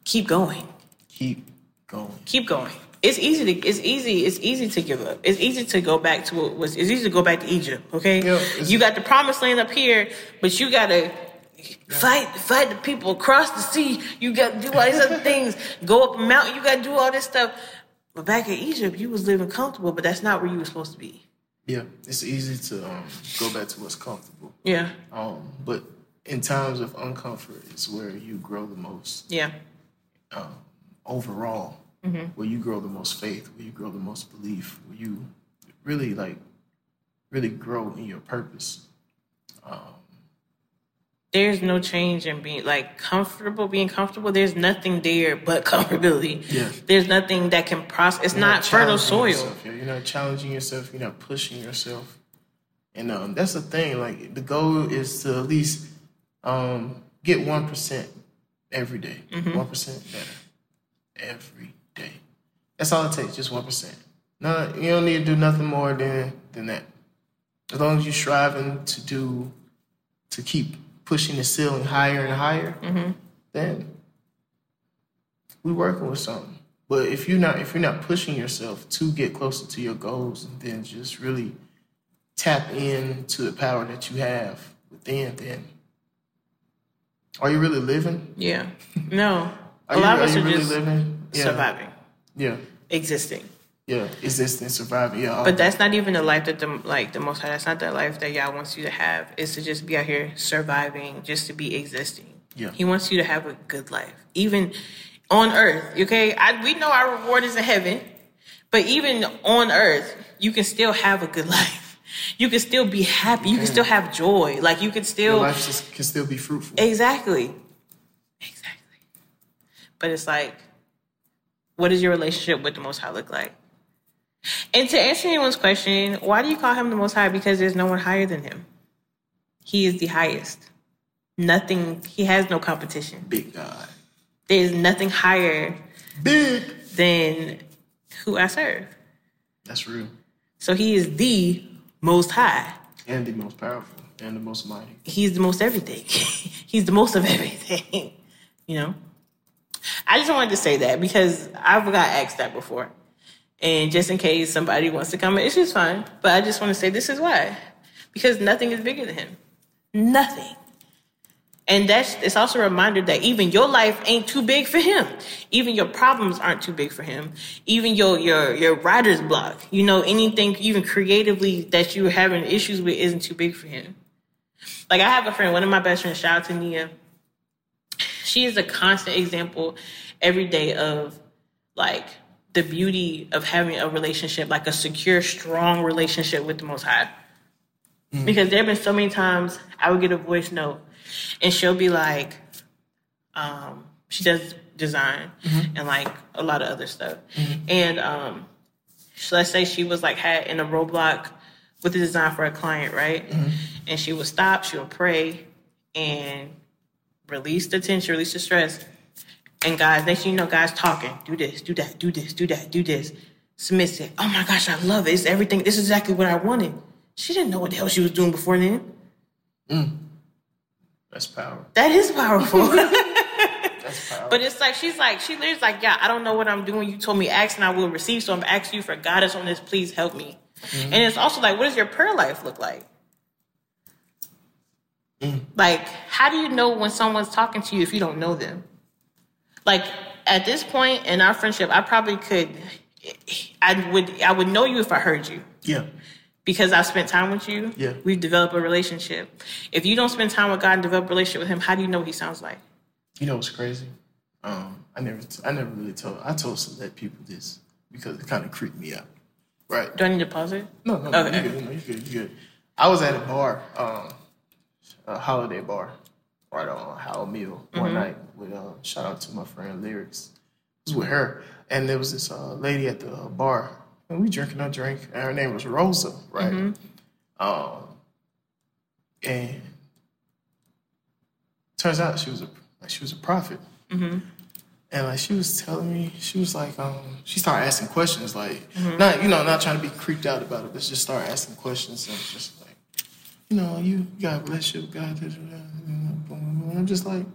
Keep going. Keep going. keep going. It's easy to it's easy it's easy to give up. It's easy to go back to what was it's easy to go back to Egypt. Okay, Yeah, you got the promised land up here, but you gotta fight fight the people across the sea. You got to do all these other things. Go up a mountain. You got to do all this stuff. But back in Egypt, you was living comfortable, but that's not where you were supposed to be. Yeah, it's easy to um, go back to what's comfortable. Yeah, Um, but in times of uncomfort is where you grow the most yeah, um, overall. where you grow the most faith, where you grow the most belief, where you really like really grow in your purpose. There's no change in being like comfortable, being comfortable. There's nothing there but comfortability. Yeah. There's nothing that can process. It's You're not fertile soil. yourself. You're not challenging yourself. You're not pushing yourself. And um, that's the thing. Like the goal is to at least um, get one percent every day. Mm-hmm. One better every day. That's all it takes. Just one percent. No, you don't need to do nothing more than than that. As long as you're striving to do to keep pushing the ceiling higher and higher, Mm-hmm. then we working with something. But if you're not if you're not pushing yourself to get closer to your goals and then just really tap into the power that you have within, then are you really living? Yeah. No. A you, lot of are us you are really just living? Yeah. surviving, Yeah. existing. Yeah. Existing, surviving. Yeah. But that's not even the life that the like the most high. That's not the life that Yah wants you to have. Is to just be out here surviving, just to be existing. Yeah. He wants you to have a good life, even on earth. Okay, I, we know our reward is in heaven, but even on earth, you can still have a good life. You can still be happy. You can still have joy. Like you can your still life just can still be fruitful. Exactly. Exactly. But it's like, what does your relationship with the Most High look like? And to answer anyone's question, why do you call him the Most High? Because there's no one higher than him. He is the highest. Nothing, he has no competition. Big God. There's nothing higher Big. than who I serve. That's real. So he is the Most High. And the most powerful and the most mighty. he's the most everything. he's the most of everything. you know? I just wanted to say that because I've got asked that before. And just in case somebody wants to comment, it's just fine. But I just want to say this is why. Because nothing is bigger than him. Nothing. And that's it's also a reminder that even your life ain't too big for him. Even your problems aren't too big for him. Even your your your writer's block, you know, anything even creatively that you're having issues with isn't too big for him. Like I have a friend, one of my best friends, shout out to Nia. She is a constant example every day of like the beauty of having a relationship, like a secure, strong relationship with the Most High. Because there have been so many times I would get a voice note and she'll be like, um, she does design and like a lot of other stuff. And um, so let's say she was like had in a roadblock with the design for a client, right? And she would stop, she would pray and release the tension, release the stress. And guys, next thing you know, guys talking, do this, do that, do this, do that, do this. Smith said, Oh my gosh, I love it. It's everything. This is exactly what I wanted. She didn't know what the hell she was doing before then. Mm. That's power. That is powerful. That's power. But it's like she's like she literally like, yeah, I don't know what I'm doing. You told me ask and I will receive, so I'm asking you for guidance on this. Please help me. Mm-hmm. And it's also like, what does your prayer life look like? Mm. Like, how do you know when someone's talking to you if you don't know them? Like at this point in our friendship, I probably could, I would, I would know you if I heard you yeah. because I've spent time with you. Yeah. we've developed a relationship. If you don't spend time with God and develop a relationship with Him, how do you know what He sounds like? You know what's crazy? Um, I never, I never really told. I told some select people this because it kind of creeped me out. Right? Do I need to pause it? No, no, no. Okay. You good? No, you good? You good? I was at a bar, um, a holiday bar, right on Howell Mill one night with uh, shout out to my friend Lyrics. It was with her, and there was this uh, lady at the uh, bar, and we drinking our drink, and her name was Rosa, right? Um, and turns out she was a like she was a prophet. And like she was telling me, she was like, um, she started asking questions, like not you know, not trying to be creeped out about it, but just start asking questions and just like, you know, you got a relationship with God, da, da, da, boom. I'm just like,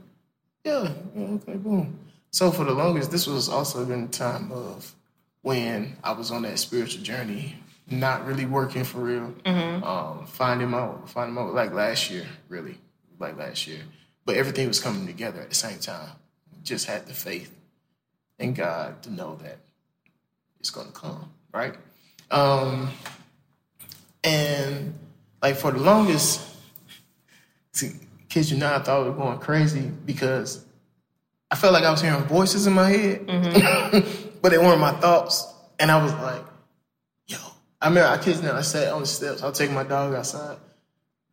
yeah, yeah, okay, boom. So for the longest, this was also been the time of when I was on that spiritual journey, not really working for real, um, finding out, finding out like last year, really, like last year. But everything was coming together at the same time. Just had the faith in God to know that it's going to come, right? Um, and like for the longest, to kid you not, I thought we were going crazy because I felt like I was hearing voices in my head. but they weren't my thoughts. And I was like, yo, I remember I kids now, I sat on the steps. I was taking my dog outside.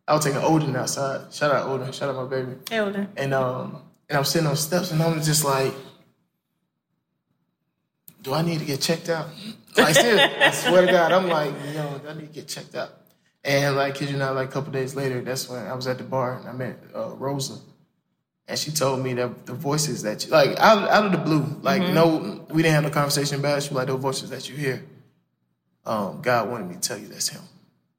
I was taking Odin outside. Shout out Odin. Shout out my baby. Hey, Odin. And um, and I'm sitting on the steps, and I'm just like, do I need to get checked out? Like, I swear to God, I'm like, yo, do I need to get checked out? And like, kid you not, like a couple days later, that's when I was at the bar and I met uh, Rosa. And she told me that the voices that you, like, out, out of the blue, like, no, we didn't have no conversation about it. She was like, those voices that you hear, um, God wanted me to tell you that's Him.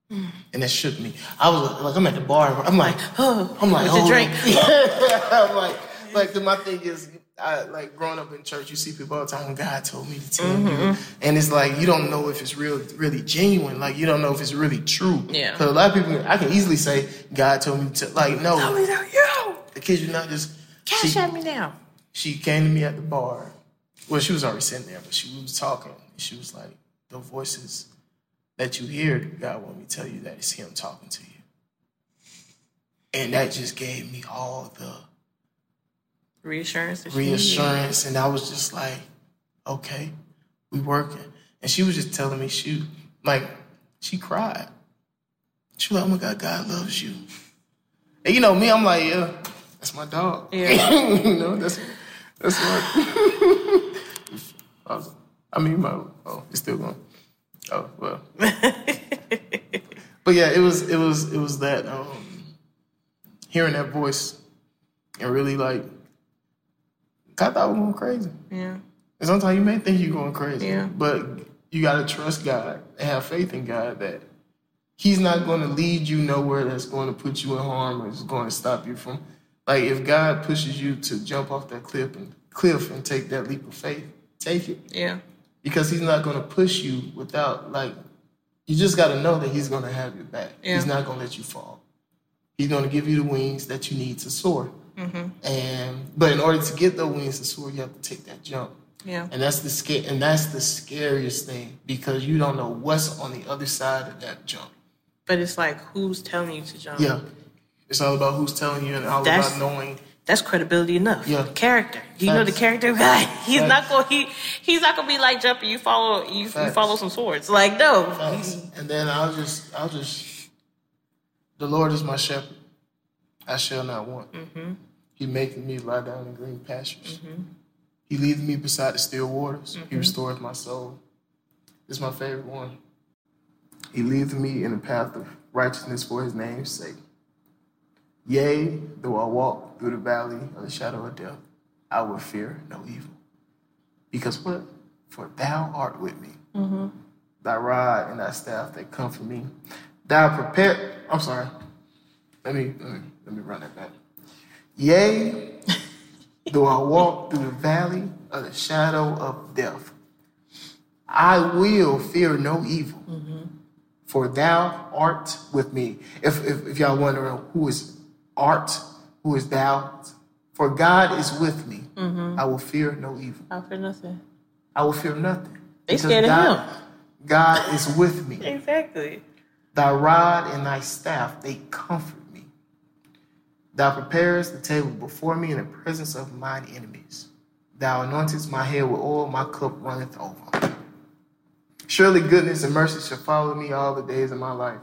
And that shook me. I was like, I'm at the bar. I'm like, Oh, I'm like, with the hold drink. I'm like, like, my thing is, I, like, growing up in church, you see people all the time. God told me to tell Mm-hmm. you, and it's like you don't know if it's real, really genuine. Like, you don't know if it's really true. Yeah. Because a lot of people, I can easily say, God told me to. Like, no, Tell me that you. the kids, you're not just. Cash she, at me now. she came to me at the bar. Well, she was already sitting there, but she was talking. She was like, "The voices that you hear, God want me to tell you that it's Him talking to you." And that just gave me all the Reassurance. that she needed. reassurance, and I was just like, "Okay, we working." And she was just telling me shoot, like she cried. She was like, "Oh my God, God loves you." And you know me, I'm like, "Yeah, that's my dog." Yeah. you know, that's that's what. I, was, I mean, my oh, it's still going. Oh well. but yeah, it was it was it was that um, hearing that voice and really like, I thought I was going crazy. Yeah. And sometimes you may think you're going crazy, Yeah. but you got to trust God and have faith in God that He's not going to lead you nowhere that's going to put you in harm or is going to stop you from. Like if God pushes you to jump off that cliff and cliff and take that leap of faith, take it Yeah. because He's not going to push you without like. You just got to know that He's going to have your back. Yeah. He's not going to let you fall. He's going to give you the wings that you need to soar. Mm-hmm. And but in order to get the wings to soar, you have to take that jump. Yeah. And that's the scare, and that's the scariest thing because you don't know what's on the other side of that jump. But it's like, who's telling you to jump? Yeah, it's all about who's telling you, and all That's- about knowing. That's credibility enough. Yeah. Character. Do you know the Facts. character guy? He's Facts. not going. He he's not going to be like jumping. You follow. You, you follow some swords. Like no. Facts. And then I'll just, I'll just. The Lord is my shepherd; I shall not want. Mm-hmm. He maketh me lie down in green pastures. Mm-hmm. He leadeth me beside the still waters. He mm-hmm. restoreth my soul. This is my favorite one. He leadeth me in the path of righteousness for his name's sake. Yea, though I walk through the valley of the shadow of death, I will fear no evil. Because what? For thou art with me. Mm-hmm. Thy rod and thy staff, they comfort me. Thou prepare. I'm sorry. Let me, let me, let me run that back. Yea, though I walk through the valley of the shadow of death, I will fear no evil, for thou art with me. If, if, if y'all wondering uh, who is art, who is thou, for God is with me, mm-hmm. I will fear no evil. Not fear nothing. I will fear nothing. They scared of God, him. God is with me. Exactly. Thy rod and thy staff, they comfort. Thou preparest the table before me in the presence of mine enemies. Thou anointest my head with oil, my cup runneth over. Surely goodness and mercy shall follow me all the days of my life,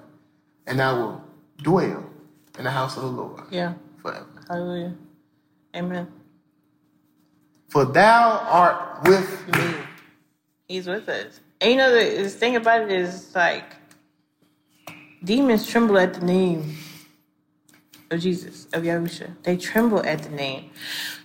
and I will dwell in the house of the Lord Yeah. forever. Hallelujah. Amen. For thou art with me. He's with us. And you know the, the thing about it is like demons tremble at the name of Jesus, of Yahusha. They tremble at the name.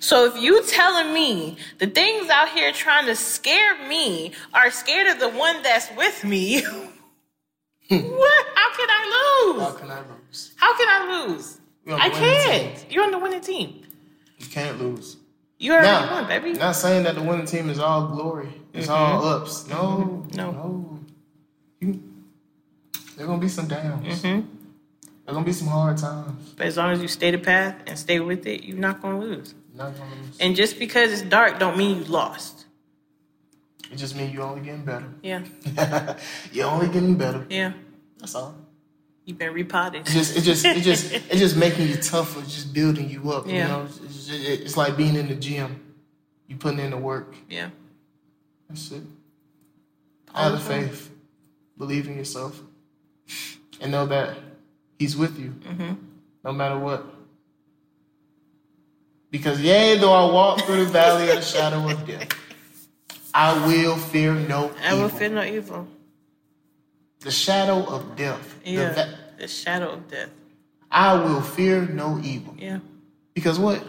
So if you telling me the things out here trying to scare me are scared of the one that's with me, what? How can I lose? How can I lose? How can I lose? You're on the I can't. You're on the winning team. You can't lose. You already Now, won, baby. not saying that the winning team is all glory, it's all ups. No, No. no. You, there gonna be some downs. Mm-hmm. There gonna be some hard times. But as long as you stay the path and stay with it, you're not gonna lose. Not gonna lose. And just because it's dark, don't mean you lost. It just means you're only getting better. Yeah, You're only getting better. yeah. That's all. You've been repotted. It just, it just, it just, it just making you tougher. Just building you up. Yeah. You know, it's, it's, it's like being in the gym. You putting in the work. yeah, That's it. Have the faith. Believe in yourself. And know that He's with you. Mm-hmm. No matter what. Because yea, though I walk through the valley of the shadow of death, I will fear no evil. I will evil. fear no evil. the shadow of death. the Yeah. va- The shadow of death. I will fear no evil. Yeah. Because what?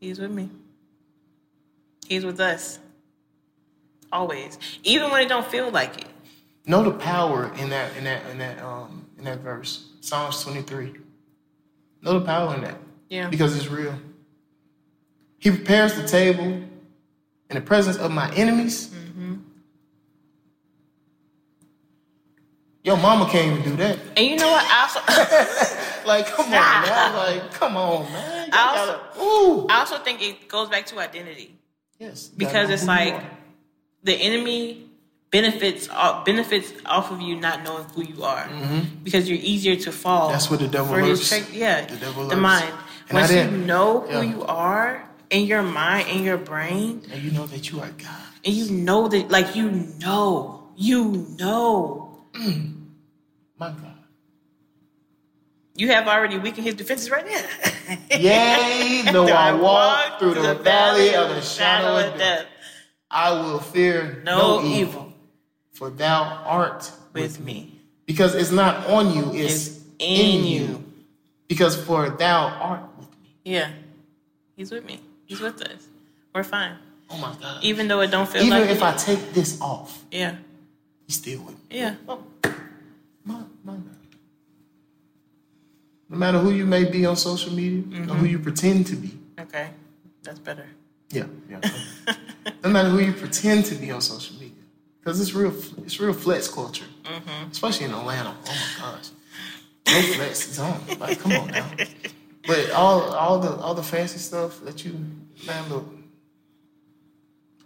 He's with me. He's with us. Always. Even when it don't feel like it. Know the power in that in that in that um in that verse. Psalms 23. Know the power in that. Yeah. Because it's real. He prepares the table in the presence of my enemies. Mm-hmm. Your mama can't even do that. And you know what? I also Like, come on, man. Like, come on, man. You I also- gotta- I also think it goes back to identity. Yes. Because it's like the enemy benefits uh, benefits off of you not knowing who you are. Because you're easier to fall. Mm-hmm. That's what the devil lurks. trick- Yeah. The devil the mind. And Once you know who yeah. you are in your mind, in your brain, And you know that you are God. and you know that like you know. You know. My God. You have already weakened his defenses right now. Yea, though I walk through the valley of the shadow of death, I will fear No, no, evil, evil for thou art with me. Because it's not on you, it's, It's in, in you. you. Because for thou art with me. Yeah. He's with me. He's with us. We're fine. Oh my God. Even though it don't feel like Even like if it. I take this off, Yeah. he's still with me. Yeah. Oh, my, my. No matter who you may be on social media or who mm-hmm. you pretend to be. Okay. That's better. Yeah, yeah. no matter who you pretend to be on social media, because it's real, it's real flex culture, mm-hmm. especially in Atlanta. Oh my gosh, no flex zone. Like, come on now. But all, all the, all the fancy stuff that you, man, look.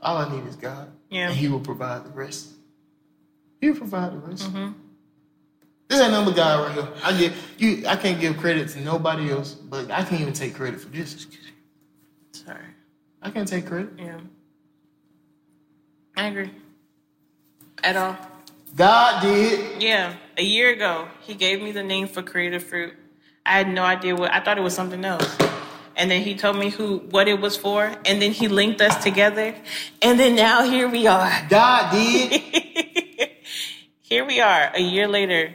All I need is God, Yeah. and He will provide the rest. He will provide the rest. Mm-hmm. This ain't number God right here. I get you. I can't give credit to nobody else, but I can't even take credit for this. Sorry. I can't take credit. Yeah. I agree. At all. God did. Yeah. A year ago, he gave me the name for Creative Fruit. I had no idea what I thought it was something else. And then he told me who what it was for, and then he linked us together. And then now here we are. God did. Here we are, a year later.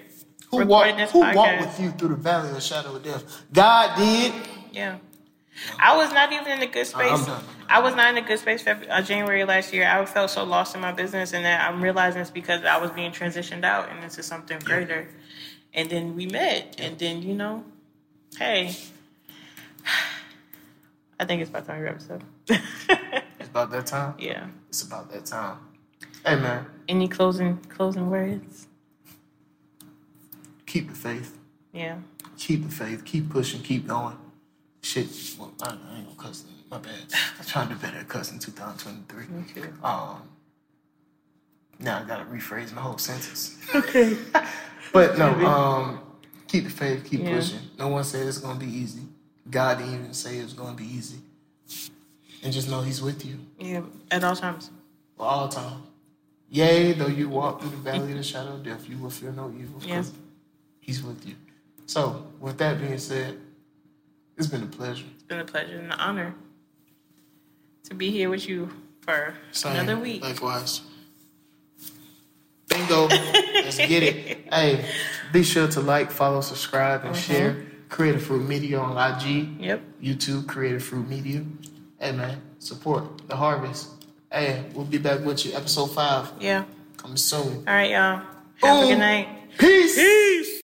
Who walked, who walked with you through the valley of the shadow of death? God did. Yeah. I was not even in a good space. I was not in a good space Feb- uh, January last year. I felt so lost in my business, and that I'm realizing it's because I was being transitioned out and into something greater. And then we met, and then you know, hey, I think it's about time we wrap this up. It's about that time. yeah. It's about that time. Hey man, Any closing closing words? keep the faith. Yeah. Keep the faith. Keep pushing. Keep going. Shit. Well, I, I ain't gonna cuss. My bad. I'm trying to do better at cussing 2023. Me too. Um. Now I gotta rephrase my whole sentence. Okay. But no, um, keep the faith, keep Yeah. pushing. No one said it's gonna be easy. God didn't even say it's gonna be easy. And just know He's with you Yeah. At all times. for all time. Yea, though you walk through the valley of the shadow of death, you will fear no evil. Yeah. He's with you. So, with that being said, it's been a pleasure. It's been a pleasure and an honor to be here with you for Same. another week. Likewise. Bingo. Let's get it. Hey, be sure to like, follow, subscribe, and Mm-hmm. share. Creative Fruit Media on IG. Yep. YouTube, Creative Fruit Media. Hey man, support the harvest. Hey, we'll be back with you. Episode five Yeah. coming soon. All right, y'all. Have a Boom. good night. Peace. Peace.